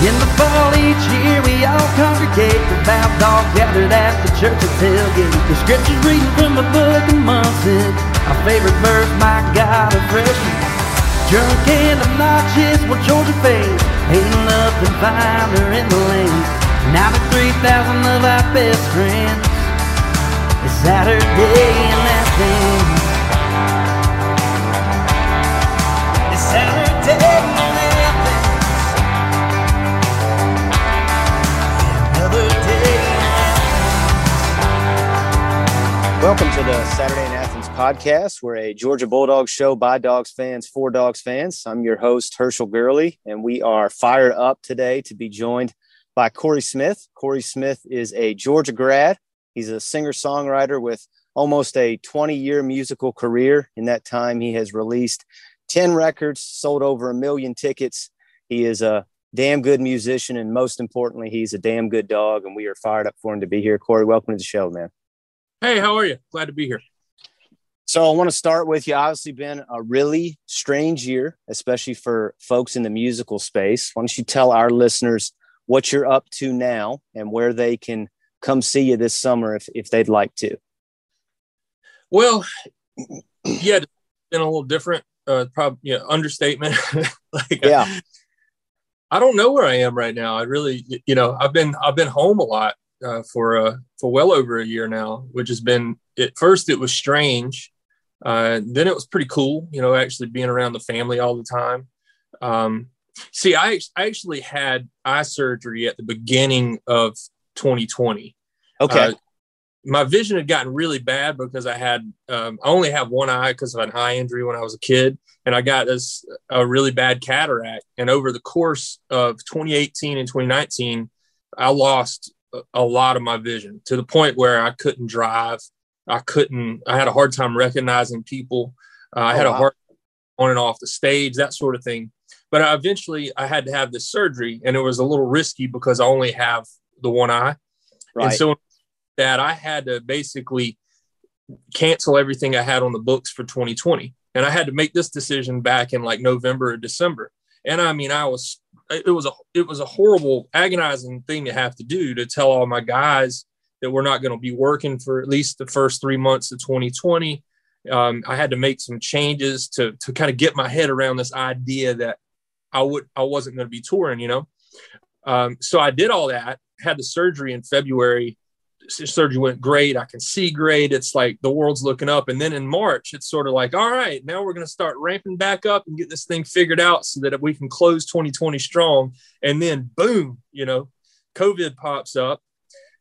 In the fall each year we all congregate. The vow all gathered at the church's tailgate The scriptures reading from the book of Munson Our favorite verse, my God, a freshman Drunk and obnoxious, well Georgia fades Ain't nothing finer in the lane. Now the 3,000 of our best friends. It's Saturday in Athens Welcome to the Saturday in Athens podcast. We're a Georgia Bulldogs show by Dogs fans for Dogs fans. I'm your host, Herschel Gurley, and we are fired up today to be joined by Corey Smith. Corey Smith is a Georgia grad. He's a singer songwriter with almost a 20 year musical career. In that time, he has released 10 records, sold over a million tickets. He is a damn good musician, and most importantly, he's a damn good dog. And we are fired up for him to be here. Corey, welcome to the show, man. Hey, how are you? Glad to be here. So I want to start with you. Obviously, been a really strange year, especially for folks in the musical space. Why don't you tell our listeners what you're up to now and where they can come see you this summer if, if they'd like to? Well, yeah, it's been a little different. Uh, probably yeah, understatement. like, Yeah. I don't know where I am right now. I really, you know, I've been I've been home a lot uh, for uh, for well over a year now, which has been at first it was strange, uh, then it was pretty cool, you know, actually being around the family all the time. Um, see, I, I actually had eye surgery at the beginning of 2020. Okay. Uh, my vision had gotten really bad because I had um, I only have one eye because of an eye injury when I was a kid, and I got this a really bad cataract. And over the course of 2018 and 2019, I lost a- a lot of my vision to the point where I couldn't drive. I couldn't. I had a hard time recognizing people. Uh, I Oh, had a wow. hard on and off the stage, that sort of thing. But I eventually, I had to have this surgery, and it was a little risky because I only have the one eye. Right. And so that I had to basically cancel everything I had on the books for 2020. And I had to make this decision back in like November or December. And I mean, I was it was a it was a horrible, agonizing thing to have to do to tell all my guys that we're not going to be working for at least the first three months of 2020. Um, I had to make some changes to to kind of get my head around this idea that I would I wasn't going to be touring, you know. Um, so I did all that, had the surgery in February. Surgery went great. I can see great. It's like the world's looking up. And then in March, it's sort of like, all right, now we're going to start ramping back up and get this thing figured out so that we can close 2020 strong. And then boom, you know, COVID pops up.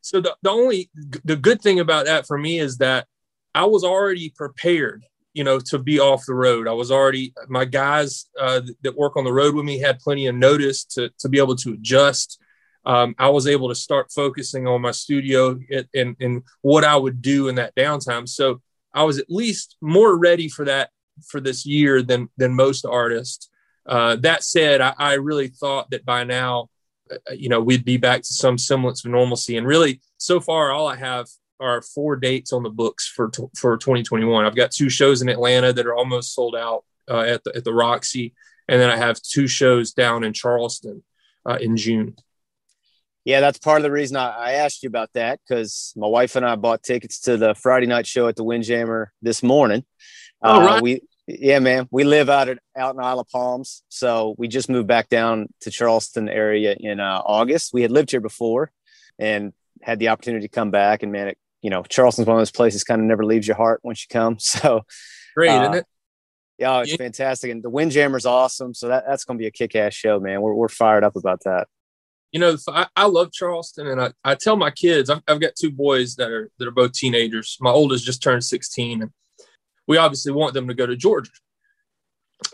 So the, the only the good thing about that for me is that I was already prepared, you know, to be off the road. I was already my guys uh, that work on the road with me had plenty of notice to to be able to adjust. Um, I was able to start focusing on my studio and, and, what I would do in that downtime. So I was at least more ready for that for this year than than most artists. Uh, that said, I, I really thought that by now, uh, you know, we'd be back to some semblance of normalcy. And really, so far, all I have are four dates on the books for t- for 2021. I've got two shows in Atlanta that are almost sold out uh, at the at the Roxy, and then I have two shows down in Charleston uh, in June. Yeah, that's part of the reason I, I asked you about that because my wife and I bought tickets to the Friday night show at the Windjammer this morning. Oh, Uh, right. We, yeah, man, we live out at out in Isle of Palms, so we just moved back down to Charleston area in uh, August. We had lived here before and had the opportunity to come back, and man, it, you know, Charleston's one of those places kind of never leaves your heart once you come. So Great, Uh, isn't it? yeah, it's Yeah. fantastic, and the Windjammer's awesome. So that, that's going to be a kick ass show, man. We're we're fired up about that. You know, I, I love Charleston, and I, I tell my kids, I've, I've got two boys that are that are both teenagers. My oldest just turned 16, and we obviously want them to go to Georgia.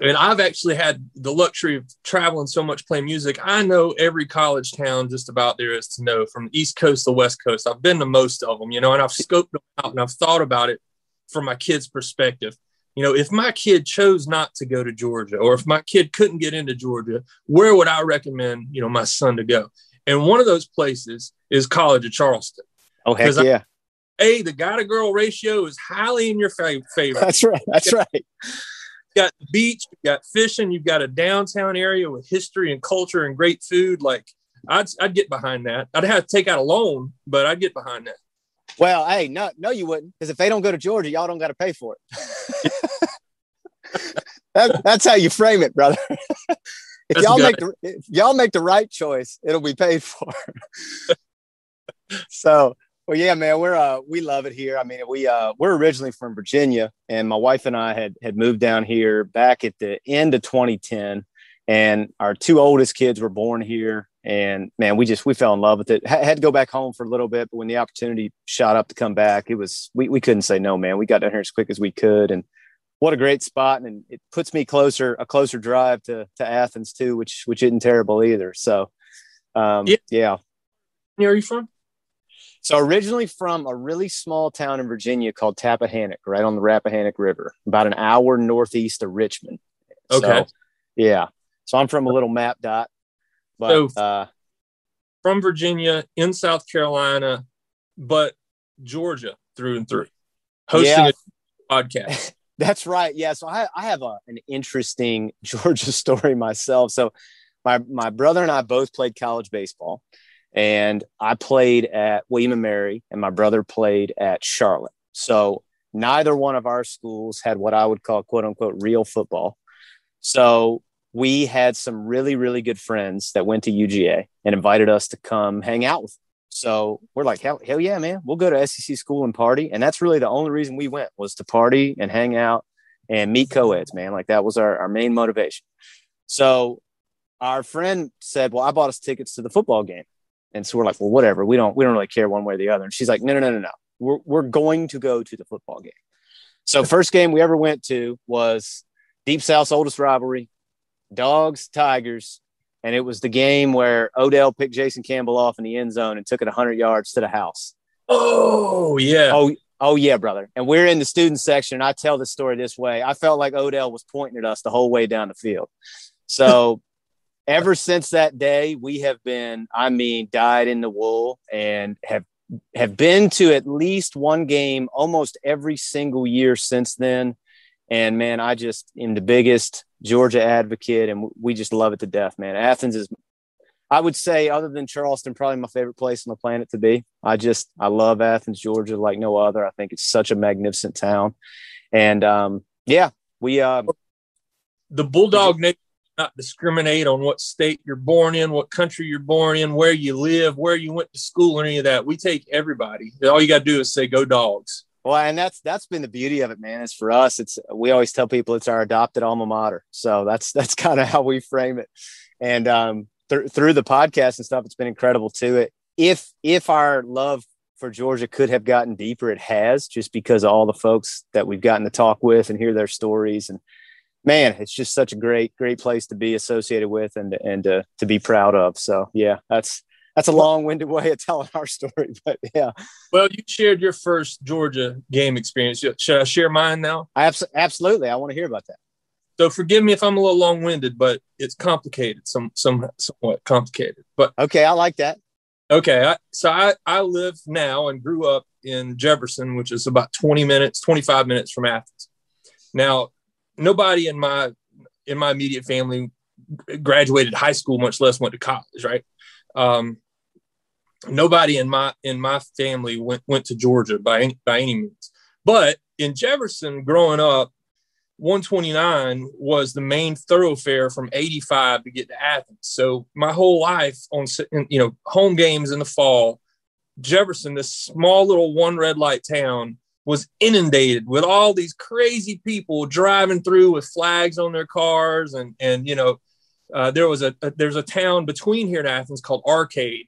And I've actually had the luxury of traveling so much playing music. I know every college town just about there is to know from the East Coast to the West Coast. I've been to most of them, you know, and I've scoped them out and I've thought about it from my kid's perspective. You know, if my kid chose not to go to Georgia or if my kid couldn't get into Georgia, where would I recommend, you know, my son to go? And one of those places is College of Charleston. Oh heck 'Cause I- yeah, A, the guy to girl ratio is highly in your fa- favor. that's right. That's right. You got the beach, you got fishing, you've got a downtown area with history and culture and great food. Like I'd I'd get behind that. I'd have to take out a loan, but I'd get behind that. Well, hey, no, no, you wouldn't, because if they don't go to Georgia, y'all don't got to pay for it. that, that's how you frame it, brother. if That's y'all make the if y'all make the right choice, it'll be paid for. so, well, yeah, man, we're uh we love it here. I mean, we uh we're originally from Virginia, and my wife and I had had moved down here back at the end of 2010, and our two oldest kids were born here. And man, we just we fell in love with it. Had had to go back home for a little bit, but when the opportunity shot up to come back, it was we we couldn't say no, man. We got down here as quick as we could, and what a great spot and it puts me closer a closer drive to to athens too which which isn't terrible either so um Yeah. yeah Where are you from? so originally from a really small town in virginia called tappahannock right on the rappahannock river about an hour northeast of richmond Okay. So, yeah so i'm from a little map dot but So- uh From Virginia in South Carolina, but Georgia through and through. Hosting Yeah. a podcast. That's right. Yeah. So I, I have a, an interesting Georgia story myself. So my my brother and I both played college baseball, and I played at William and Mary, and my brother played at Charlotte. So neither one of our schools had what I would call quote unquote real football. So we had some really really good friends that went to UGA and invited us to come hang out with. Them. So we're like, hell, hell yeah, man, we'll go to SEC school and party. And that's really the only reason we went was to party and hang out and meet co-eds, man. Like that was our, our main motivation. So our friend said, well, I bought us tickets to the football game. And so we're like, well, whatever. We don't, we don't really care one way or the other. And she's like, no, no, no, no, no. We're, we're going to go to the football game. So first game we ever went to was Deep South's oldest rivalry, Dogs, Tigers. And it was the game where Odell picked Jason Campbell off in the end zone and took it 100 yards to the house. Oh yeah. Oh, oh yeah, brother. And we're in the student section. And I tell the story this way. I felt like Odell was pointing at us the whole way down the field. So ever since that day, we have been, I mean, dyed in the wool and have have been to at least one game almost every single year since then. And man, I just am the biggest Georgia advocate, and we just love it to death, man. Athens is, I would say, other than Charleston, probably my favorite place on the planet to be. I just, I love Athens, Georgia, like no other. I think it's such a magnificent town, and um, yeah, we, uh, the Bulldog Nation not discriminate on what state you're born in, what country you're born in, where you live, where you went to school, or any of that. We take everybody. All you got to do is say, "Go Dogs." Well, and that's that's been the beauty of it, man. Is for us, it's we always tell people it's our adopted alma mater. So that's that's kind of how we frame it. And um, th- through the podcast and stuff, it's been incredible too. It if if our love for Georgia could have gotten deeper, it has, just because of all the folks that we've gotten to talk with and hear their stories. And man, it's just such a great great place to be associated with and and uh, to be proud of. So yeah, that's that's a long-winded way of telling our story, but yeah, Well, you shared your first Georgia game experience. Should I share mine now? I abs- absolutely I want to hear about that. So forgive me if I'm a little long-winded, but it's complicated, some some somewhat complicated. But Okay, I like that. okay, I, so I I live now and grew up in Jefferson, which is about 20 minutes, 25 minutes from Athens. Now, nobody in my in my immediate family graduated high school, much less went to college, right? Um, nobody in my in my family went went to Georgia by any by any means. But in Jefferson, growing up, 129 was the main thoroughfare from 85 to get to Athens. So my whole life on you know home games in the fall, Jefferson, this small little one red light town, was inundated with all these crazy people driving through with flags on their cars, and and you know uh, there was a, a there's a town between here in Athens called Arcade,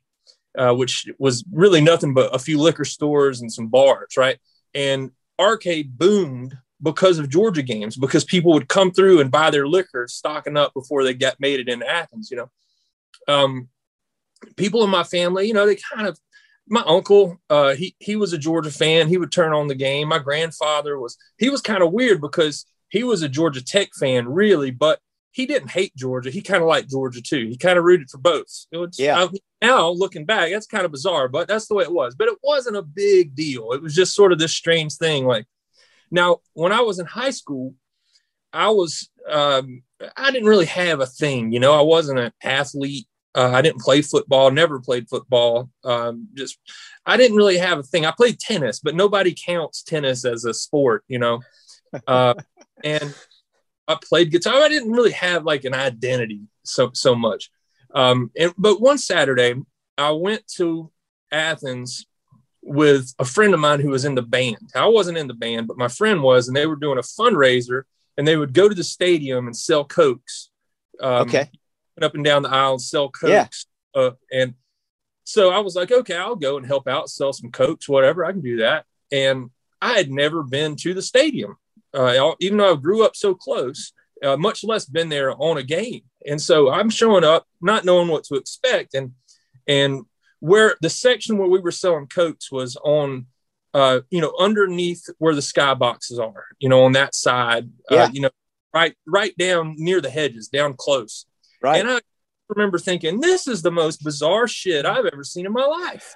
uh, which was really nothing but a few liquor stores and some bars, right? And Arcade boomed because of Georgia games, because people would come through and buy their liquor, stocking up before they got made it into Athens. You know, um, people in my family, you know, they kind of. My uncle, uh, he he was a Georgia fan. He would turn on the game. My grandfather was. He was kind of weird because he was a Georgia Tech fan, really, but he didn't hate Georgia. He kind of liked Georgia too. He kind of rooted for both. Was, Yeah. I- now looking back, that's kind of bizarre, but that's the way it was. But it wasn't a big deal. It was just sort of this strange thing. Like now, when I was in high school, I was um, I didn't really have a thing, you know. I wasn't an athlete. Uh, I didn't play football. Never played football. Um, just I didn't really have a thing. I played tennis, but nobody counts tennis as a sport, you know. Uh, and I played guitar. I didn't really have like an identity so so much. Um, and but one Saturday, I went to Athens with a friend of mine who was in the band. I wasn't in the band, but my friend was, and they were doing a fundraiser, and they would go to the stadium and sell cokes. Um, okay. Up and down the aisle and sell cokes. Yeah. Uh, and so I was like, okay, I'll go and help out, sell some cokes, whatever. I can do that. And I had never been to the stadium, uh, even though I grew up so close, uh, much less been there on a game. And so I'm showing up, not knowing what to expect, and and where the section where we were selling coats was on uh, you know underneath where the skyboxes are you know on that side uh, yeah. Uh, you know right right down near the hedges down close. Right. And i remember thinking this is the most bizarre shit i've ever seen in my life.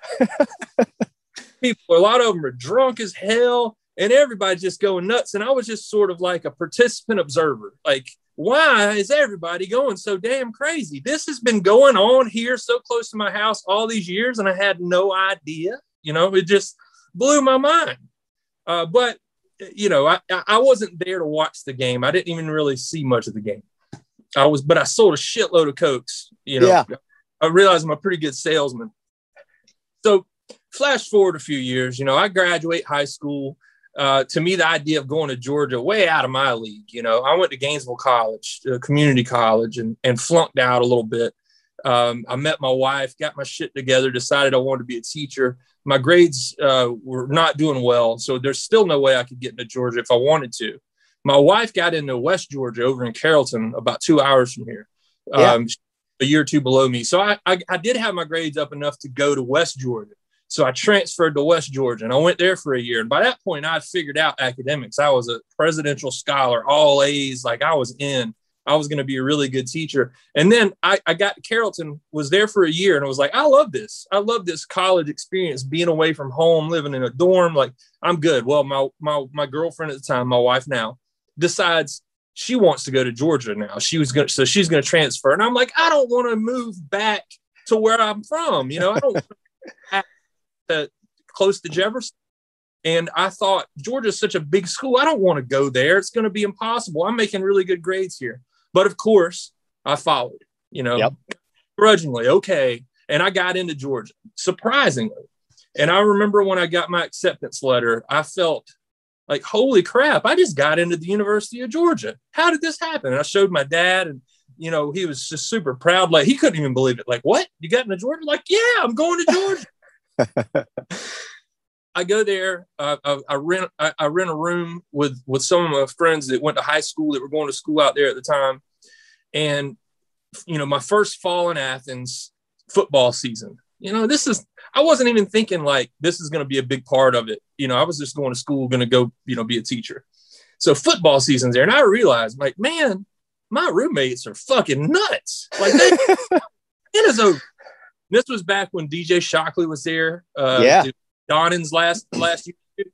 People a lot of them are drunk as hell and everybody's just going nuts and i was just sort of like a participant observer like why is everybody going so damn crazy? This has been going on here so close to my house all these years, and I had no idea. You know, it just blew my mind. Uh, but you know, I, I wasn't there to watch the game. I didn't even really see much of the game. I was, but I sold a shitload of cokes. You know, yeah. I realized I'm a pretty good salesman. So, flash forward a few years. You know, I graduate high school uh, to me, the idea of going to Georgia way out of my league. You know, I went to Gainesville College, uh, community college, and and flunked out a little bit. Um, I met my wife, got my shit together, decided I wanted to be a teacher. My grades uh, were not doing well, so there's still no way I could get into Georgia if I wanted to. My wife got into West Georgia over in Carrollton, about two hours from here, yeah. um, a year or two below me. So I, I, I did have my grades up enough to go to West Georgia. So I transferred to West Georgia and I went there for a year. And by that point, I'd figured out academics. I was a presidential scholar, all A's, like I was in. I was going to be a really good teacher. And then I, I got to Carrollton, was there for a year, and I was like, I love this. I love this college experience, being away from home, living in a dorm. Like, I'm good. Well, my my my girlfriend at the time, my wife now, decides she wants to go to Georgia now. She was going to, so she's going to transfer. And I'm like, I don't want to move back to where I'm from. You know, I don't to close to Jefferson. And I thought Georgia's such a big school. I don't want to go there. It's going to be impossible. I'm making really good grades here. But of course, I followed, you know, yep. grudgingly. Okay. And I got into Georgia, surprisingly. And I remember when I got my acceptance letter, I felt like, holy crap, I just got into the University of Georgia. How did this happen? And I showed my dad, and, you know, he was just super proud. Like, he couldn't even believe it. Like, what? You got into Georgia? Like, yeah, I'm going to Georgia. I go there. Uh, I, I, rent. I, I, rent a room with with some of my friends that went to high school that were going to school out there at the time, and you know, my first fall in Athens football season. You know, this is. I wasn't even thinking like this is going to be a big part of it. You know, I was just going to school, going to go, you know, be a teacher. So football season's there, and I realized, like, man, my roommates are fucking nuts. Like, they, it is a this was back when DJ Shockley was there. Uh, yeah. Donnin's last last year.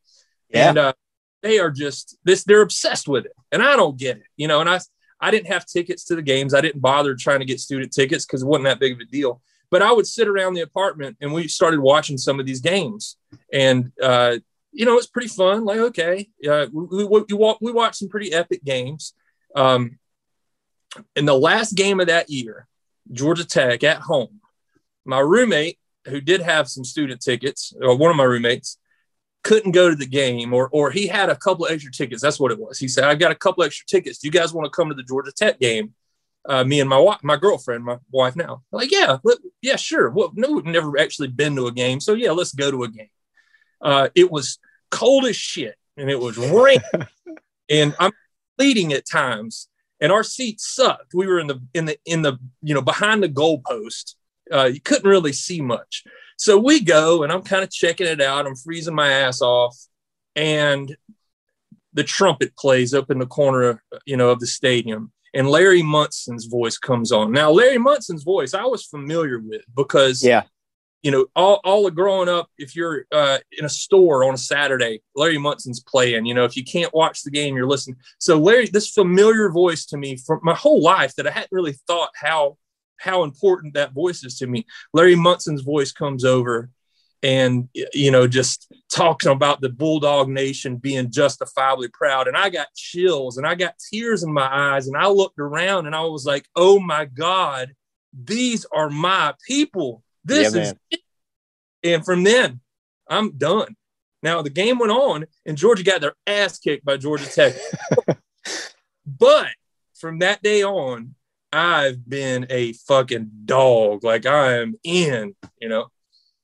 Yeah. And uh, they are just this. They're obsessed with it, and I don't get it. You know, and I I didn't have tickets to the games. I didn't bother trying to get student tickets because it wasn't that big of a deal. But I would sit around the apartment and we started watching some of these games, and uh, you know, it's pretty fun. Like, okay, uh, we, we, we, we watched some pretty epic games. Um, in the last game of that year, Georgia Tech at home, my roommate, who did have some student tickets, or one of my roommates, couldn't go to the game, or or he had a couple of extra tickets. That's what it was. He said, "I've got a couple extra tickets. Do you guys want to come to the Georgia Tech game?" Uh, me and my wife, my girlfriend, my wife now, like, yeah, let, yeah, sure. Well, no, we've never actually been to a game, so yeah, let's go to a game. Uh, it was cold as shit, and it was rain, and I'm bleeding at times, and our seats sucked. We were in the in the in the you know behind the goalpost, uh, you couldn't really see much. So we go, and I'm kind of checking it out. I'm freezing my ass off, and the trumpet plays up in the corner, you know, of the stadium, and Larry Munson's voice comes on. Now, Larry Munson's voice I was familiar with because yeah, you know, all, all of growing up, if you're uh, in a store on a Saturday, Larry Munson's playing, you know, if you can't watch the game, you're listening. So Larry, this familiar voice to me from my whole life that I hadn't really thought how, how important that voice is to me. Larry Munson's voice comes over and, you know, just talking about the Bulldog Nation being justifiably proud. And I got chills and I got tears in my eyes. And I looked around and I was like, oh my God, these are my people this yeah, is it. And from then, I'm done. Now the game went on, and Georgia got their ass kicked by Georgia Tech. but from that day on, I've been a fucking dog. Like I am in, you know.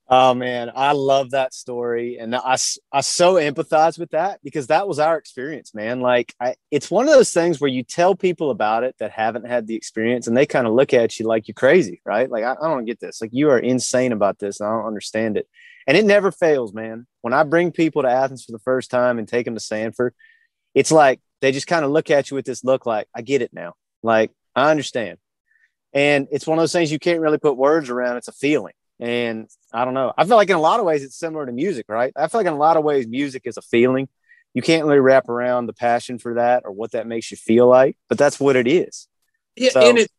Oh man, I love that story, and I I so empathize with that because that was our experience, man. Like, I, it's one of those things where you tell people about it that haven't had the experience, and they kind of look at you like you're crazy, right? Like, I, I don't get this. Like, you are insane about this, and I don't understand it. And it never fails, man. When I bring people to Athens for the first time and take them to Sanford, it's like they just kind of look at you with this look, like, I get it now. Like, I understand. And it's one of those things you can't really put words around. It's a feeling and I don't know. I feel like in a lot of ways it's similar to music, right? I feel like in a lot of ways music is a feeling. You can't really wrap around the passion for that or what that makes you feel like, but that's what it is. Yeah, so, and it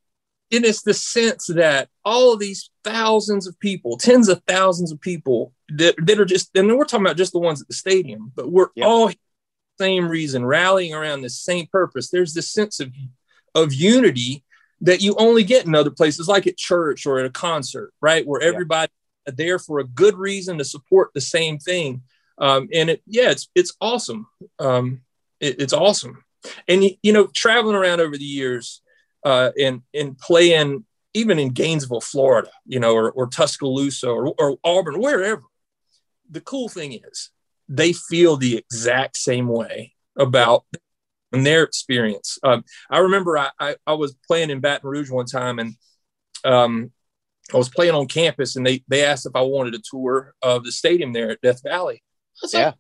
and it's the sense that all of these thousands of people, tens of thousands of people that, that are just, and we're talking about just the ones at the stadium, but we're all same reason, rallying around the same purpose. There's this sense of of unity that you only get in other places like at church or at a concert, right? Where everybody yeah. there for a good reason to support the same thing. Um, and it, yeah, it's, it's awesome. Um, it, it's awesome. And, you know, traveling around over the years uh, and, and playing even in Gainesville, Florida, you know, or, or Tuscaloosa or, or Auburn, wherever, the cool thing is they feel the exact same way about and their experience. Um, I remember I, I, I, was playing in Baton Rouge one time and um, I was playing on campus and they, they asked if I wanted a tour of the stadium there at Death Valley. I yeah. Like,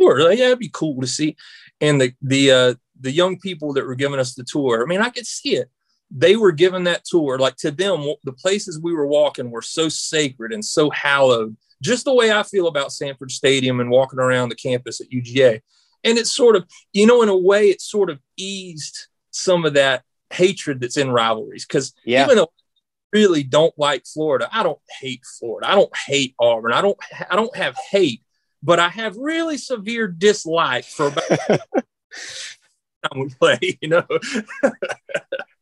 sure. Like, yeah, it'd be cool to see. And the, the, uh, the young people that were giving us the tour, I mean, I could see it. They were giving that tour, like to them, the places we were walking were so sacred and so hallowed, just the way I feel about Sanford Stadium and walking around the campus at UGA and it's sort of you know in a way it sort of eased some of that hatred that's in rivalries because yeah. even though I really don't like Florida, I don't hate Florida. I don't hate Auburn. I don't I don't have hate, but I have really severe dislike for about time we play. You know.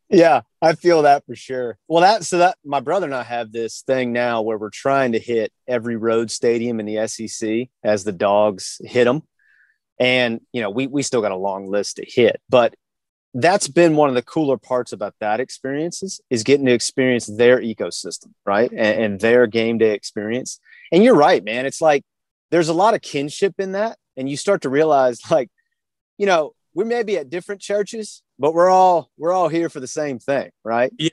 yeah, I feel that for sure. Well, that so that my brother and I have this thing now where we're trying to hit every road stadium in the SEC as the dogs hit them. And, you know, we, we still got a long list to hit, but that's been one of the cooler parts about that experiences is getting to experience their ecosystem, right? And, and their game day experience. And you're right, man. It's like there's a lot of kinship in that. And you start to realize, like, you know, we may be at different churches, but we're all we're all here for the same thing, right? Yeah.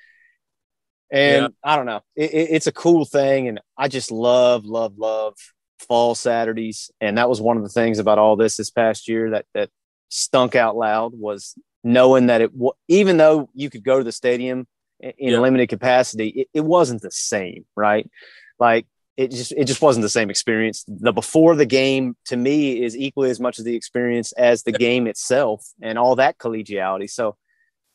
And yeah. I don't know, it, it, it's a cool thing, and I just love, love, love fall Saturdays. And that was one of the things about all this this past year that, that stunk out loud was knowing that it, even though you could go to the stadium in yeah. limited capacity, it, it wasn't the same, right? Like it just, it just wasn't the same experience. The before the game to me is equally as much of the experience as the game itself and all that collegiality. So,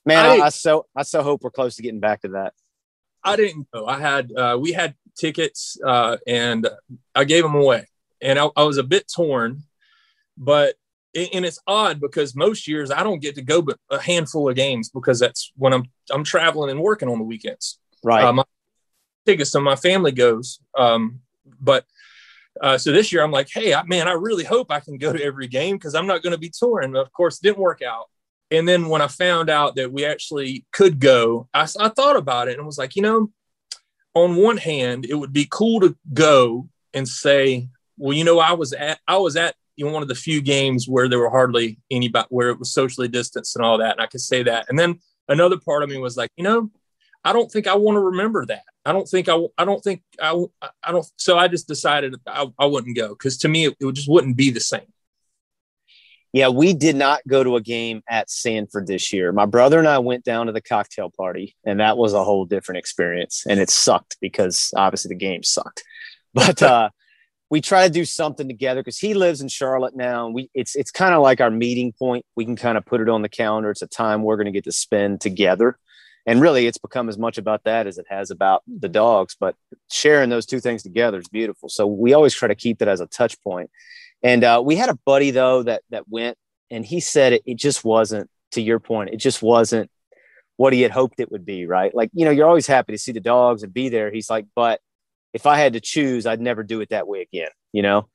man, I, I so, I so hope we're close to getting back to that. I didn't know. I had uh, we had tickets uh, and I gave them away, and I, I, was a bit torn, but and it's odd because most years I don't get to go but a handful of games because that's when I'm I'm traveling and working on the weekends. Right. Uh, my tickets, so my family goes, um, but. Uh, so this year I'm like, hey, I, man, I really hope I can go to every game because I'm not going to be touring. Of course, it didn't work out. And then when I found out that we actually could go, I, I thought about it and was like, you know, on one hand, it would be cool to go and say, well, you know, I was at I was at you know, one of the few games where there were hardly anybody where it was socially distanced and all that, and I could say that. And then another part of me was like, you know, I don't think I want to remember that. I don't think I I don't think I I don't. So I just decided I, I wouldn't go because to me it, it just wouldn't be the same. Yeah, we did not go to a game at Sanford this year. My brother and I went down to the cocktail party, and that was a whole different experience. And it sucked because obviously the game sucked. but uh, we try to do something together because he lives in Charlotte now. And we it's it's kind of like our meeting point. We can kind of put it on the calendar. It's a time we're going to get to spend together. And really, it's become as much about that as it has about the dogs. But sharing those two things together is beautiful. So we always try to keep that as a touch point. And uh, we had a buddy though that that went, and he said it, it just wasn't. To your point, it just wasn't what he had hoped it would be. Right? Like you know, you're always happy to see the dogs and be there. He's like, but if I had to choose, I'd never do it that way again, you know?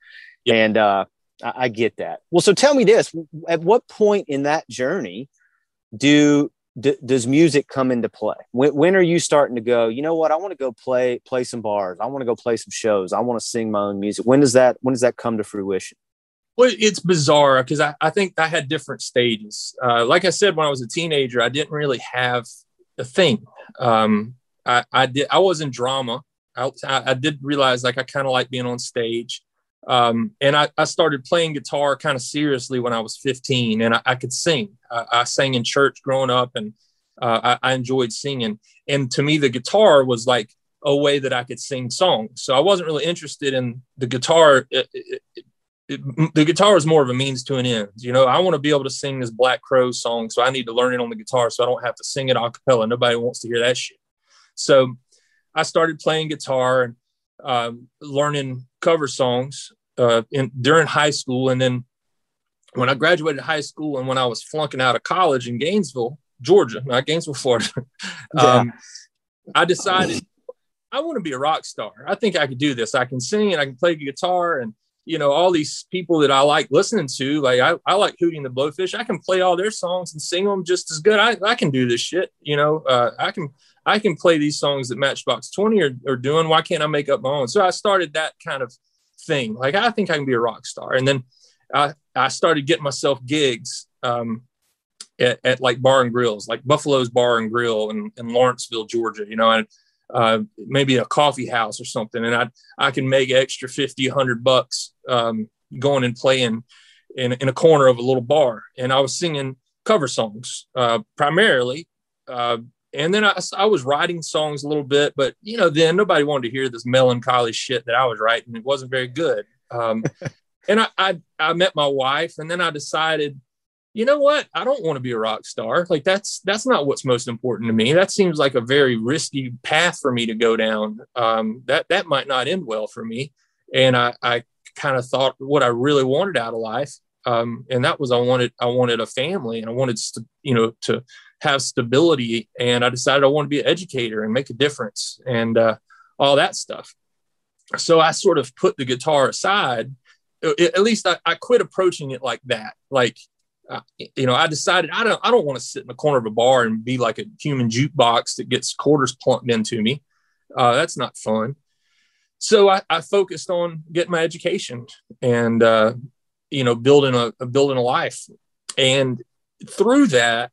Yep. And uh, I, I, get that. Well, so tell me this at what point in that journey do, d- does music come into play? When, when are you starting to go, you know what? I want to go play, play some bars. I want to go play some shows. I want to sing my own music. When does that, when does that come to fruition? Well, it's bizarre because I, I think I had different stages. Uh, like I said, when I was a teenager, I didn't really have a thing. Um, I, I did. I was in drama I, I did realize like I kind of like being on stage. Um, and I, I, started playing guitar kind of seriously when I was 15 and I, I could sing. I, I, sang in church growing up and uh, I, enjoyed singing. And to me, the guitar was like a way that I could sing songs. So I wasn't really interested in the guitar. It, it, it, the guitar is more of a means to an end. You know, I want to be able to sing this Black Crow song. So I need to learn it on the guitar so I don't have to sing it a cappella. Nobody wants to hear that shit. So I started playing guitar and um, learning cover songs uh, in during high school, and then when I graduated high school and when I was flunking out of college in Gainesville, Georgia, not Gainesville, Florida, um, yeah. I decided I want to be a rock star. I think I could do this. I can sing and I can play guitar and you know all these people that I like listening to. Like I, I like Hootie and the Blowfish. I can play all their songs and sing them just as good. I, I can do this shit. You know, uh, I can I can play these songs that Matchbox 20 are, are doing. Why can't I make up my own? So I started that kind of thing. Like, I think I can be a rock star. And then I, I started getting myself gigs um, at, at, like bar and grills, like Buffalo's Bar and Grill in, in Lawrenceville, Georgia, you know, and uh, maybe a coffee house or something. And I, I can make extra 50, 100 bucks um, going and playing in, in a corner of a little bar. And I was singing cover songs uh, primarily. Uh, and then I, I was writing songs a little bit, but you know, then nobody wanted to hear this melancholy shit that I was writing. It wasn't very good. Um, and I, I, I met my wife, and then I decided, you know what? I don't want to be a rock star. Like that's that's not what's most important to me. That seems like a very risky path for me to go down. Um, that that might not end well for me. And I, I kind of thought what I really wanted out of life, um, and that was I wanted I wanted a family, and I wanted to, you know to have stability. And I decided I want to be an educator and make a difference and uh, all that stuff. So I sort of put the guitar aside. At least I, I quit approaching it like that. Like, uh, you know, I decided I don't I don't want to sit in the corner of a bar and be like a human jukebox that gets quarters plunked into me. Uh, that's not fun. So I, I, focused on getting my education and uh, you know building a building a life. And through that,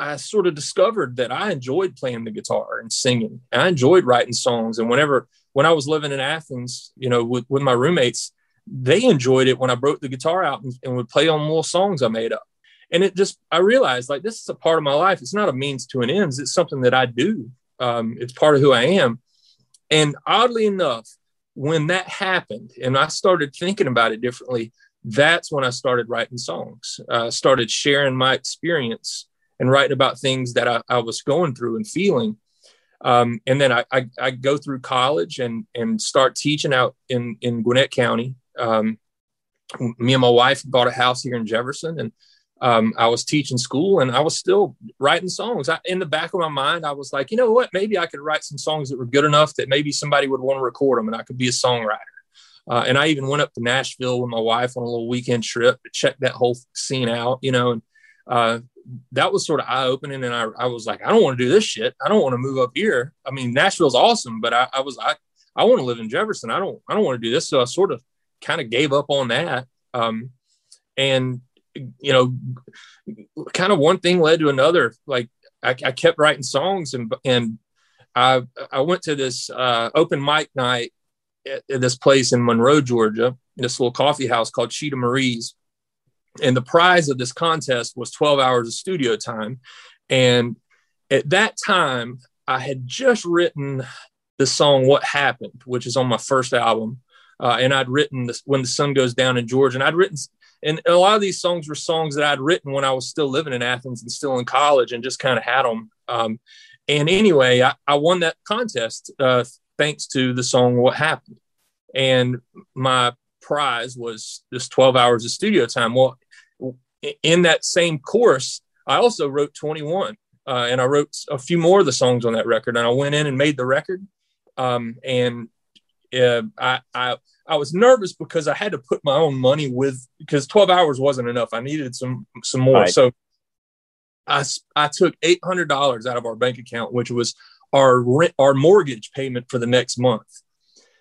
I sort of discovered that I enjoyed playing the guitar and singing. And I enjoyed writing songs. And whenever, when I was living in Athens, you know, with, with my roommates, they enjoyed it when I broke the guitar out and, and would play on little songs I made up. And it just, I realized like this is a part of my life. It's not a means to an end. It's something that I do. Um, it's part of who I am. And oddly enough, when that happened and I started thinking about it differently, that's when I started writing songs. Uh, started sharing my experience and writing about things that I, I was going through and feeling. Um, and then I, I, I, go through college and, and start teaching out in, in Gwinnett County. Um, me and my wife bought a house here in Jefferson and um, I was teaching school and I was still writing songs. I, in the back of my mind, I was like, you know what? Maybe I could write some songs that were good enough that maybe somebody would want to record them and I could be a songwriter. Uh, and I even went up to Nashville with my wife on a little weekend trip to check that whole scene out, you know, and uh, that was sort of eye opening. And I, I was like, I don't want to do this shit. I don't want to move up here. I mean, Nashville's awesome, but I, I was, I, I want to live in Jefferson. I don't, I don't want to do this. So I sort of kind of gave up on that. Um, and, you know, kind of one thing led to another. Like I, I kept writing songs and, and I, I went to this uh, open mic night at, at this place in Monroe, Georgia, this little coffee house called Cheetah Marie's and the prize of this contest was 12 hours of studio time and at that time i had just written the song "What Happened," which is on my first album, uh, and I'd written this, "When the Sun Goes Down" in Georgia, and I'd written, and a lot of these songs were songs that I'd written when I was still living in Athens and still in college, and just kind of had them. Um, and anyway, I, I, won that contest uh, thanks to the song "What Happened," and my prize was just 12 hours of studio time. Well, in that same course, I also wrote 21, uh, and I wrote a few more of the songs on that record. And I went in and made the record. Um, and uh, I, I, I was nervous because I had to put my own money with because 12 hours wasn't enough. I needed some some more. Right. So I, I took $800 out of our bank account, which was our rent, our mortgage payment for the next month.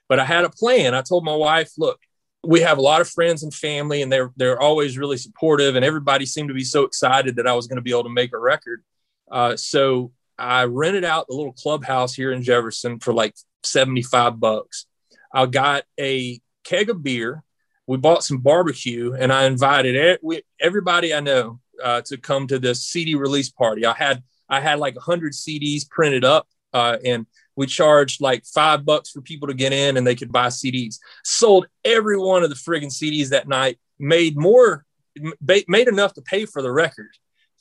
But I had a plan. I told my wife, look, we have a lot of friends and family and they're they're always really supportive and everybody seemed to be so excited that I was going to be able to make a record. Uh, so I rented out the little clubhouse here in Jefferson for like 75 bucks. I got a keg of beer. We bought some barbecue and I invited everybody I know uh, to come to this CD release party. I had I had like 100 CDs printed up uh, and we charged like five bucks for people to get in and they could buy CDs. Sold every one of the friggin' CDs that night, made more, made enough to pay for the record.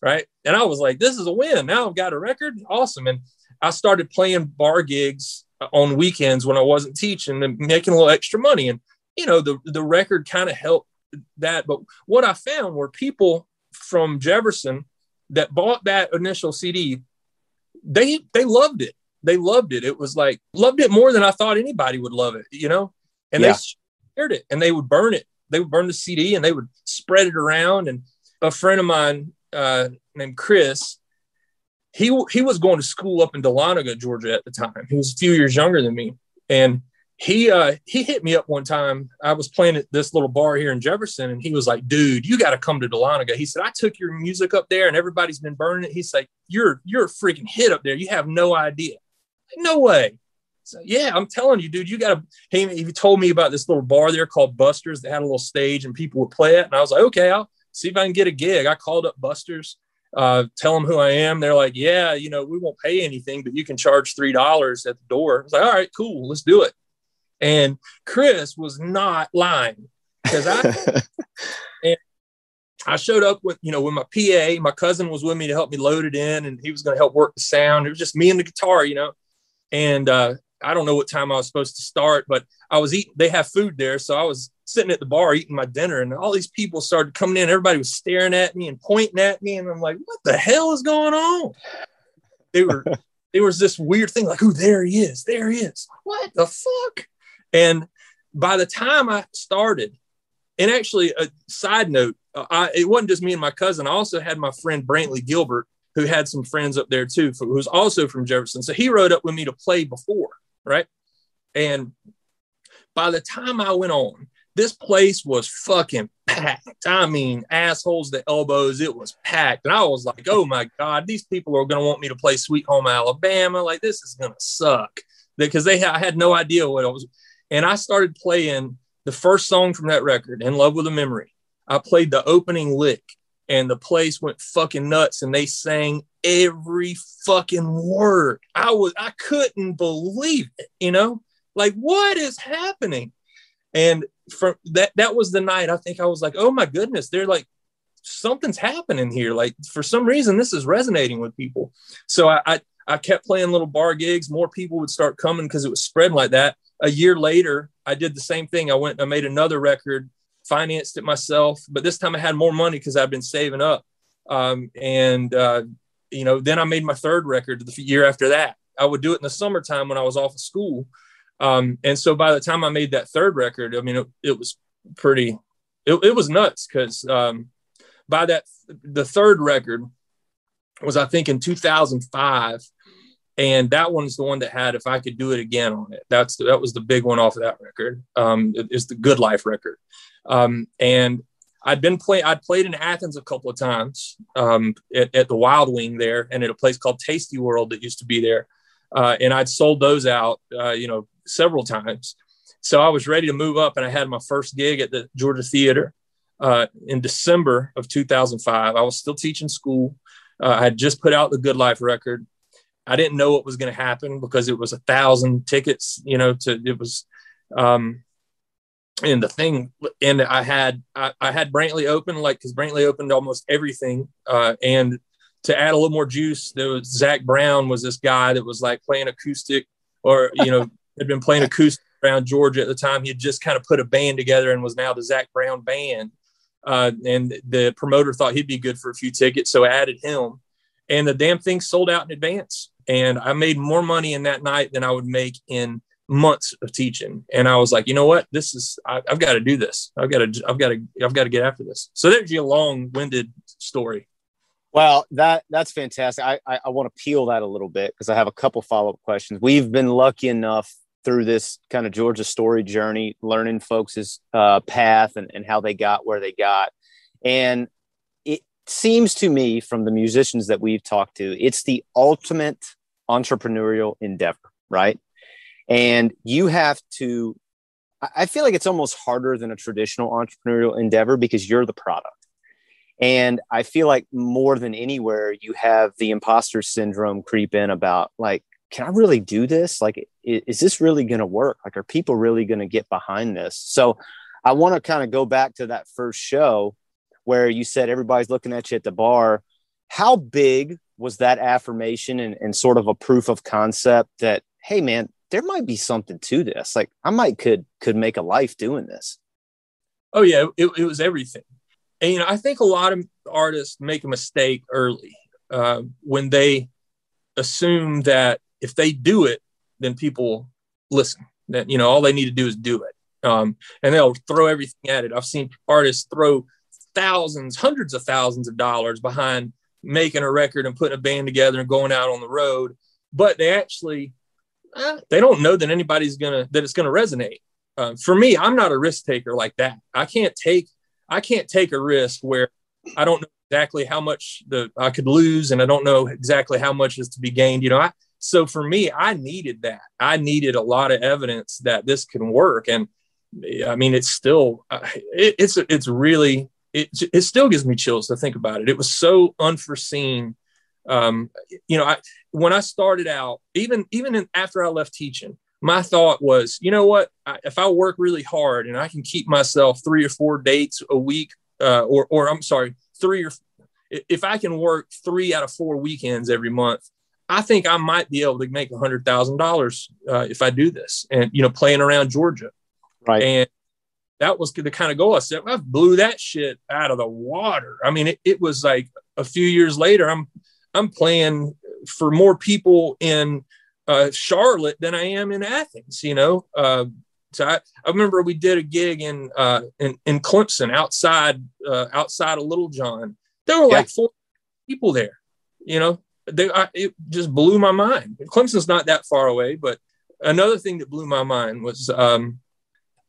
Right. And I was like, this is a win. Now I've got a record. Awesome. And I started playing bar gigs uh, on weekends when I wasn't teaching and making a little extra money. And, you know, the, the record kind of helped that. But what I found were people from Jefferson that bought that initial CD, they they loved it they loved it. It was like loved it more than I thought anybody would love it, you know. And yeah. they shared it, and they would burn it. They would burn the CD, and they would spread it around. And a friend of mine uh, named Chris, he he was going to school up in Dahlonega, Georgia at the time. He was a few years younger than me, and he uh, he hit me up one time. I was playing at this little bar here in Jefferson, and he was like, "Dude, you got to come to Dahlonega." He said, "I took your music up there, and everybody's been burning it." He's like, "You're you're a freaking hit up there. You have no idea." No way. So, yeah, I'm telling you, dude, you got to. He, he told me about this little bar there called Buster's that had a little stage and people would play it. And I was like, okay, I'll see if I can get a gig. I called up Buster's, uh, tell them who I am. They're like, yeah, you know, we won't pay anything, but you can charge $3 at the door. I was like, all right, cool, let's do it. And Chris was not lying because I, and I showed up with, you know, with my PA. My cousin was with me to help me load it in, and he was going to help work the sound. It was just me and the guitar, you know. And uh, I don't know what time I was supposed to start, but I was eating. They have food there, so I was sitting at the bar eating my dinner, and all these people started coming in. Everybody was staring at me and pointing at me, and I'm like, "What the hell is going on?" They were. there was this weird thing, like, "Oh, there he is! There he is! What the fuck?" And by the time I started, and actually, a side note, uh, I, it wasn't just me and my cousin. I also had my friend Brantley Gilbert, who had some friends up there too, who was also from Jefferson. So he rode up with me to play before, right? And by the time I went on, this place was fucking packed. I mean, assholes to elbows. It was packed. And I was like, oh my God, these people are going to want me to play Sweet Home Alabama. Like, this is going to suck. Because they I had no idea what it was. And I started playing the first song from that record, In Love with a Memory. I played the opening lick and the place went fucking nuts and they sang every fucking word. I was I couldn't believe it, you know? Like what is happening? And from that that was the night I think I was like, "Oh my goodness, they're like something's happening here. Like for some reason this is resonating with people." So I I, I kept playing little bar gigs, more people would start coming because it was spreading like that. A year later, I did the same thing. I went I made another record financed it myself, but this time I had more money because I've been saving up. Um, and, uh, you know, then I made my third record the year after that. I would do it in the summertime when I was off of school. Um, and so by the time I made that third record, I mean, it, it was pretty, it, it was nuts because um, by that, the third record was, I think, in 2005 and that one's the one that had if I could do it again on it. That's the, that was the big one off of that record. Um, it's the Good Life record, um, and I'd been playing. I'd played in Athens a couple of times um, at, at, the Wild Wing there, and at a place called Tasty World that used to be there, uh, and I'd sold those out, uh, you know, several times. So I was ready to move up, and I had my first gig at the Georgia Theatre uh, in December of 2005. I was still teaching school. Uh, I had just put out the Good Life record I didn't know what was going to happen because it was a thousand tickets, you know, to, it was, um, and the thing, and I had, I, I had Brantley open, like, cause Brantley opened almost everything. Uh, and to add a little more juice, there was Zac Brown was this guy that was like playing acoustic or, you know, had been playing acoustic around Georgia at the time. He had just kind of put a band together and was now the Zac Brown band. Uh, and the promoter thought he'd be good for a few tickets, so I added him. And the damn thing sold out in advance. And I made more money in that night than I would make in months of teaching. And I was like, you know what? This is I, have got to do this. I've got to I've got to I've got to get after this. So there's your long-winded story. Well, that that's fantastic. I I, I want to peel that a little bit because I have a couple follow-up questions. We've been lucky enough through this kind of Georgia story journey, learning folks' uh, path and, and how they got where they got. And it seems to me from the musicians that we've talked to, it's the ultimate entrepreneurial endeavor, right? And you have to, I feel like it's almost harder than a traditional entrepreneurial endeavor because you're the product. And I feel like more than anywhere, you have the imposter syndrome creep in about like, can I really do this? Like, is, is this really going to work? Like, are people really going to get behind this? So I want to kind of go back to that first show where you said everybody's looking at you at the bar. How big was that affirmation and, and sort of a proof of concept that, hey, man, there might be something to this. Like I might could could make a life doing this. Oh yeah, it, it was everything. And you know, I think a lot of artists make a mistake early uh, when they assume that if they do it, then people listen. That you know, all they need to do is do it, um, and they'll throw everything at it. I've seen artists throw thousands, hundreds of thousands of dollars behind making a record and putting a band together and going out on the road, but they actually eh, they don't know that anybody's gonna that it's gonna resonate. Uh, for me, I'm not a risk taker like that. I can't take I can't take a risk where I don't know exactly how much the I could lose and I don't know exactly how much is to be gained. You know, I so for me, I needed that. I needed a lot of evidence that this can work. And I mean, it's still, it, it's, it's really, it, it still gives me chills to think about it. It was so unforeseen. Um, you know, I, when I started out, even, even in, after I left teaching, my thought was, you know what, I, if I work really hard and I can keep myself three or four dates a week, uh, or, or I'm sorry, three or if I can work three out of four weekends every month, I think I might be able to make a hundred thousand uh, dollars if I do this, and you know, playing around Georgia, right? And that was the kind of goal I set. I blew that shit out of the water. I mean, it, it was like a few years later, I'm I'm playing for more people in uh, Charlotte than I am in Athens. You know, uh, so I, I remember we did a gig in uh, in, in Clemson outside uh, outside of Littlejohn. There were like four people there. You know, they, I, it just blew my mind. Clemson's not that far away, but another thing that blew my mind was um,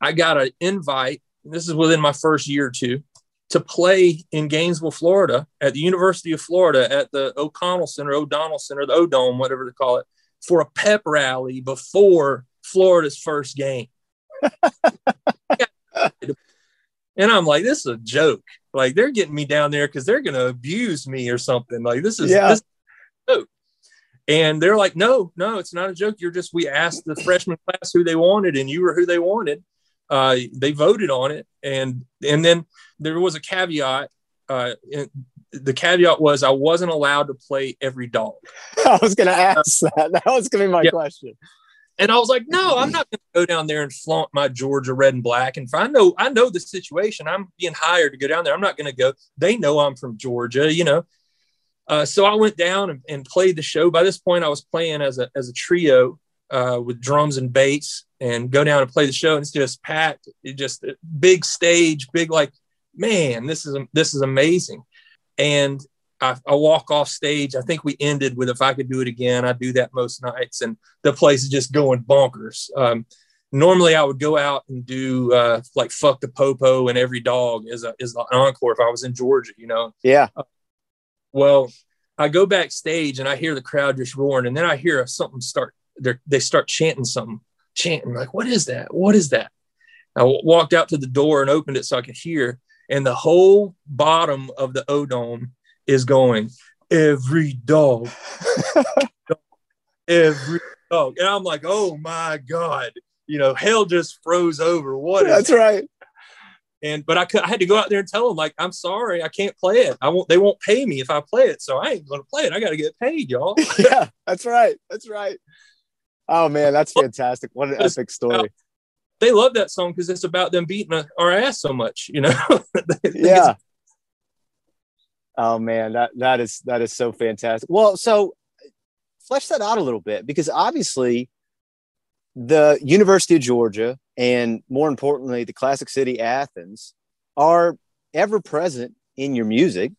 I got an invite. This is within my first year or two to play in Gainesville, Florida, at the University of Florida at the O'Connell Center, O'Donnell Center, the O'Dome, whatever they call it, for a pep rally before Florida's first game. and I'm like, this is a joke. Like they're getting me down there because they're going to abuse me or something. Like this is yeah. this joke. And they're like, no, no, it's not a joke. You're just, we asked the freshman class who they wanted and you were who they wanted. Uh, they voted on it. And, and then there was a caveat. Uh, the caveat was I wasn't allowed to play every dog. I was going to ask that. That was going to be my yeah. question. And I was like, no, I'm not going to go down there and flaunt my Georgia red and black. And if I know, I know the situation. I'm being hired to go down there. I'm not going to go. They know I'm from Georgia, you know. Uh, so I went down and, and, played the show. By this point, I was playing as a as a trio uh, with drums and bass, and go down and play the show. And it's just packed, it just big stage, big like, man, this is this is amazing. And I, I, walk off stage. I think we ended with if I could do it again, I do that most nights, and the place is just going bonkers. Um, normally, I would go out and do uh, like "fuck the popo" and "every dog" as a as an encore if I was in Georgia, you know. Yeah. Uh, well, I go backstage and I hear the crowd just roaring, and then I hear something start. They start chanting something, chanting like, "What is that? What is that?" I walked out to the door and opened it so I could hear, and the whole bottom of the O Dome is going, "Every dog." every dog. And I'm like, oh my God, you know, hell just froze over. What That's right. And but I could I had to go out there and tell them like I'm sorry I can't play it I won't they won't pay me if I play it so I ain't gonna play it I got to get paid y'all yeah that's right that's right oh man that's fantastic what an epic story they love that song because it's about them beating our ass so much you know yeah oh man that that is that is so fantastic well so flesh that out a little bit because obviously the University of Georgia and more importantly, the classic city Athens are ever present in your music.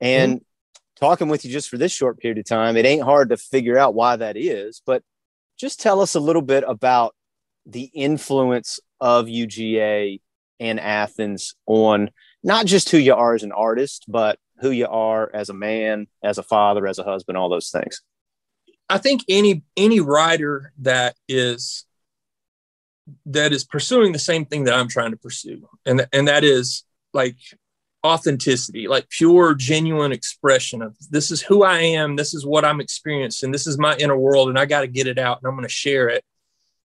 And mm-hmm. talking with you just for this short period of time, it ain't hard to figure out why that is. But just tell us a little bit about the influence of UGA and Athens on not just who you are as an artist, but who you are as a man, as a father, as a husband, all those things. I think any any writer that is that is pursuing the same thing that I'm trying to pursue, and and that is like authenticity, like pure, genuine expression of this is who I am, this is what I'm experiencing, this is my inner world, and I got to get it out, and I'm going to share it,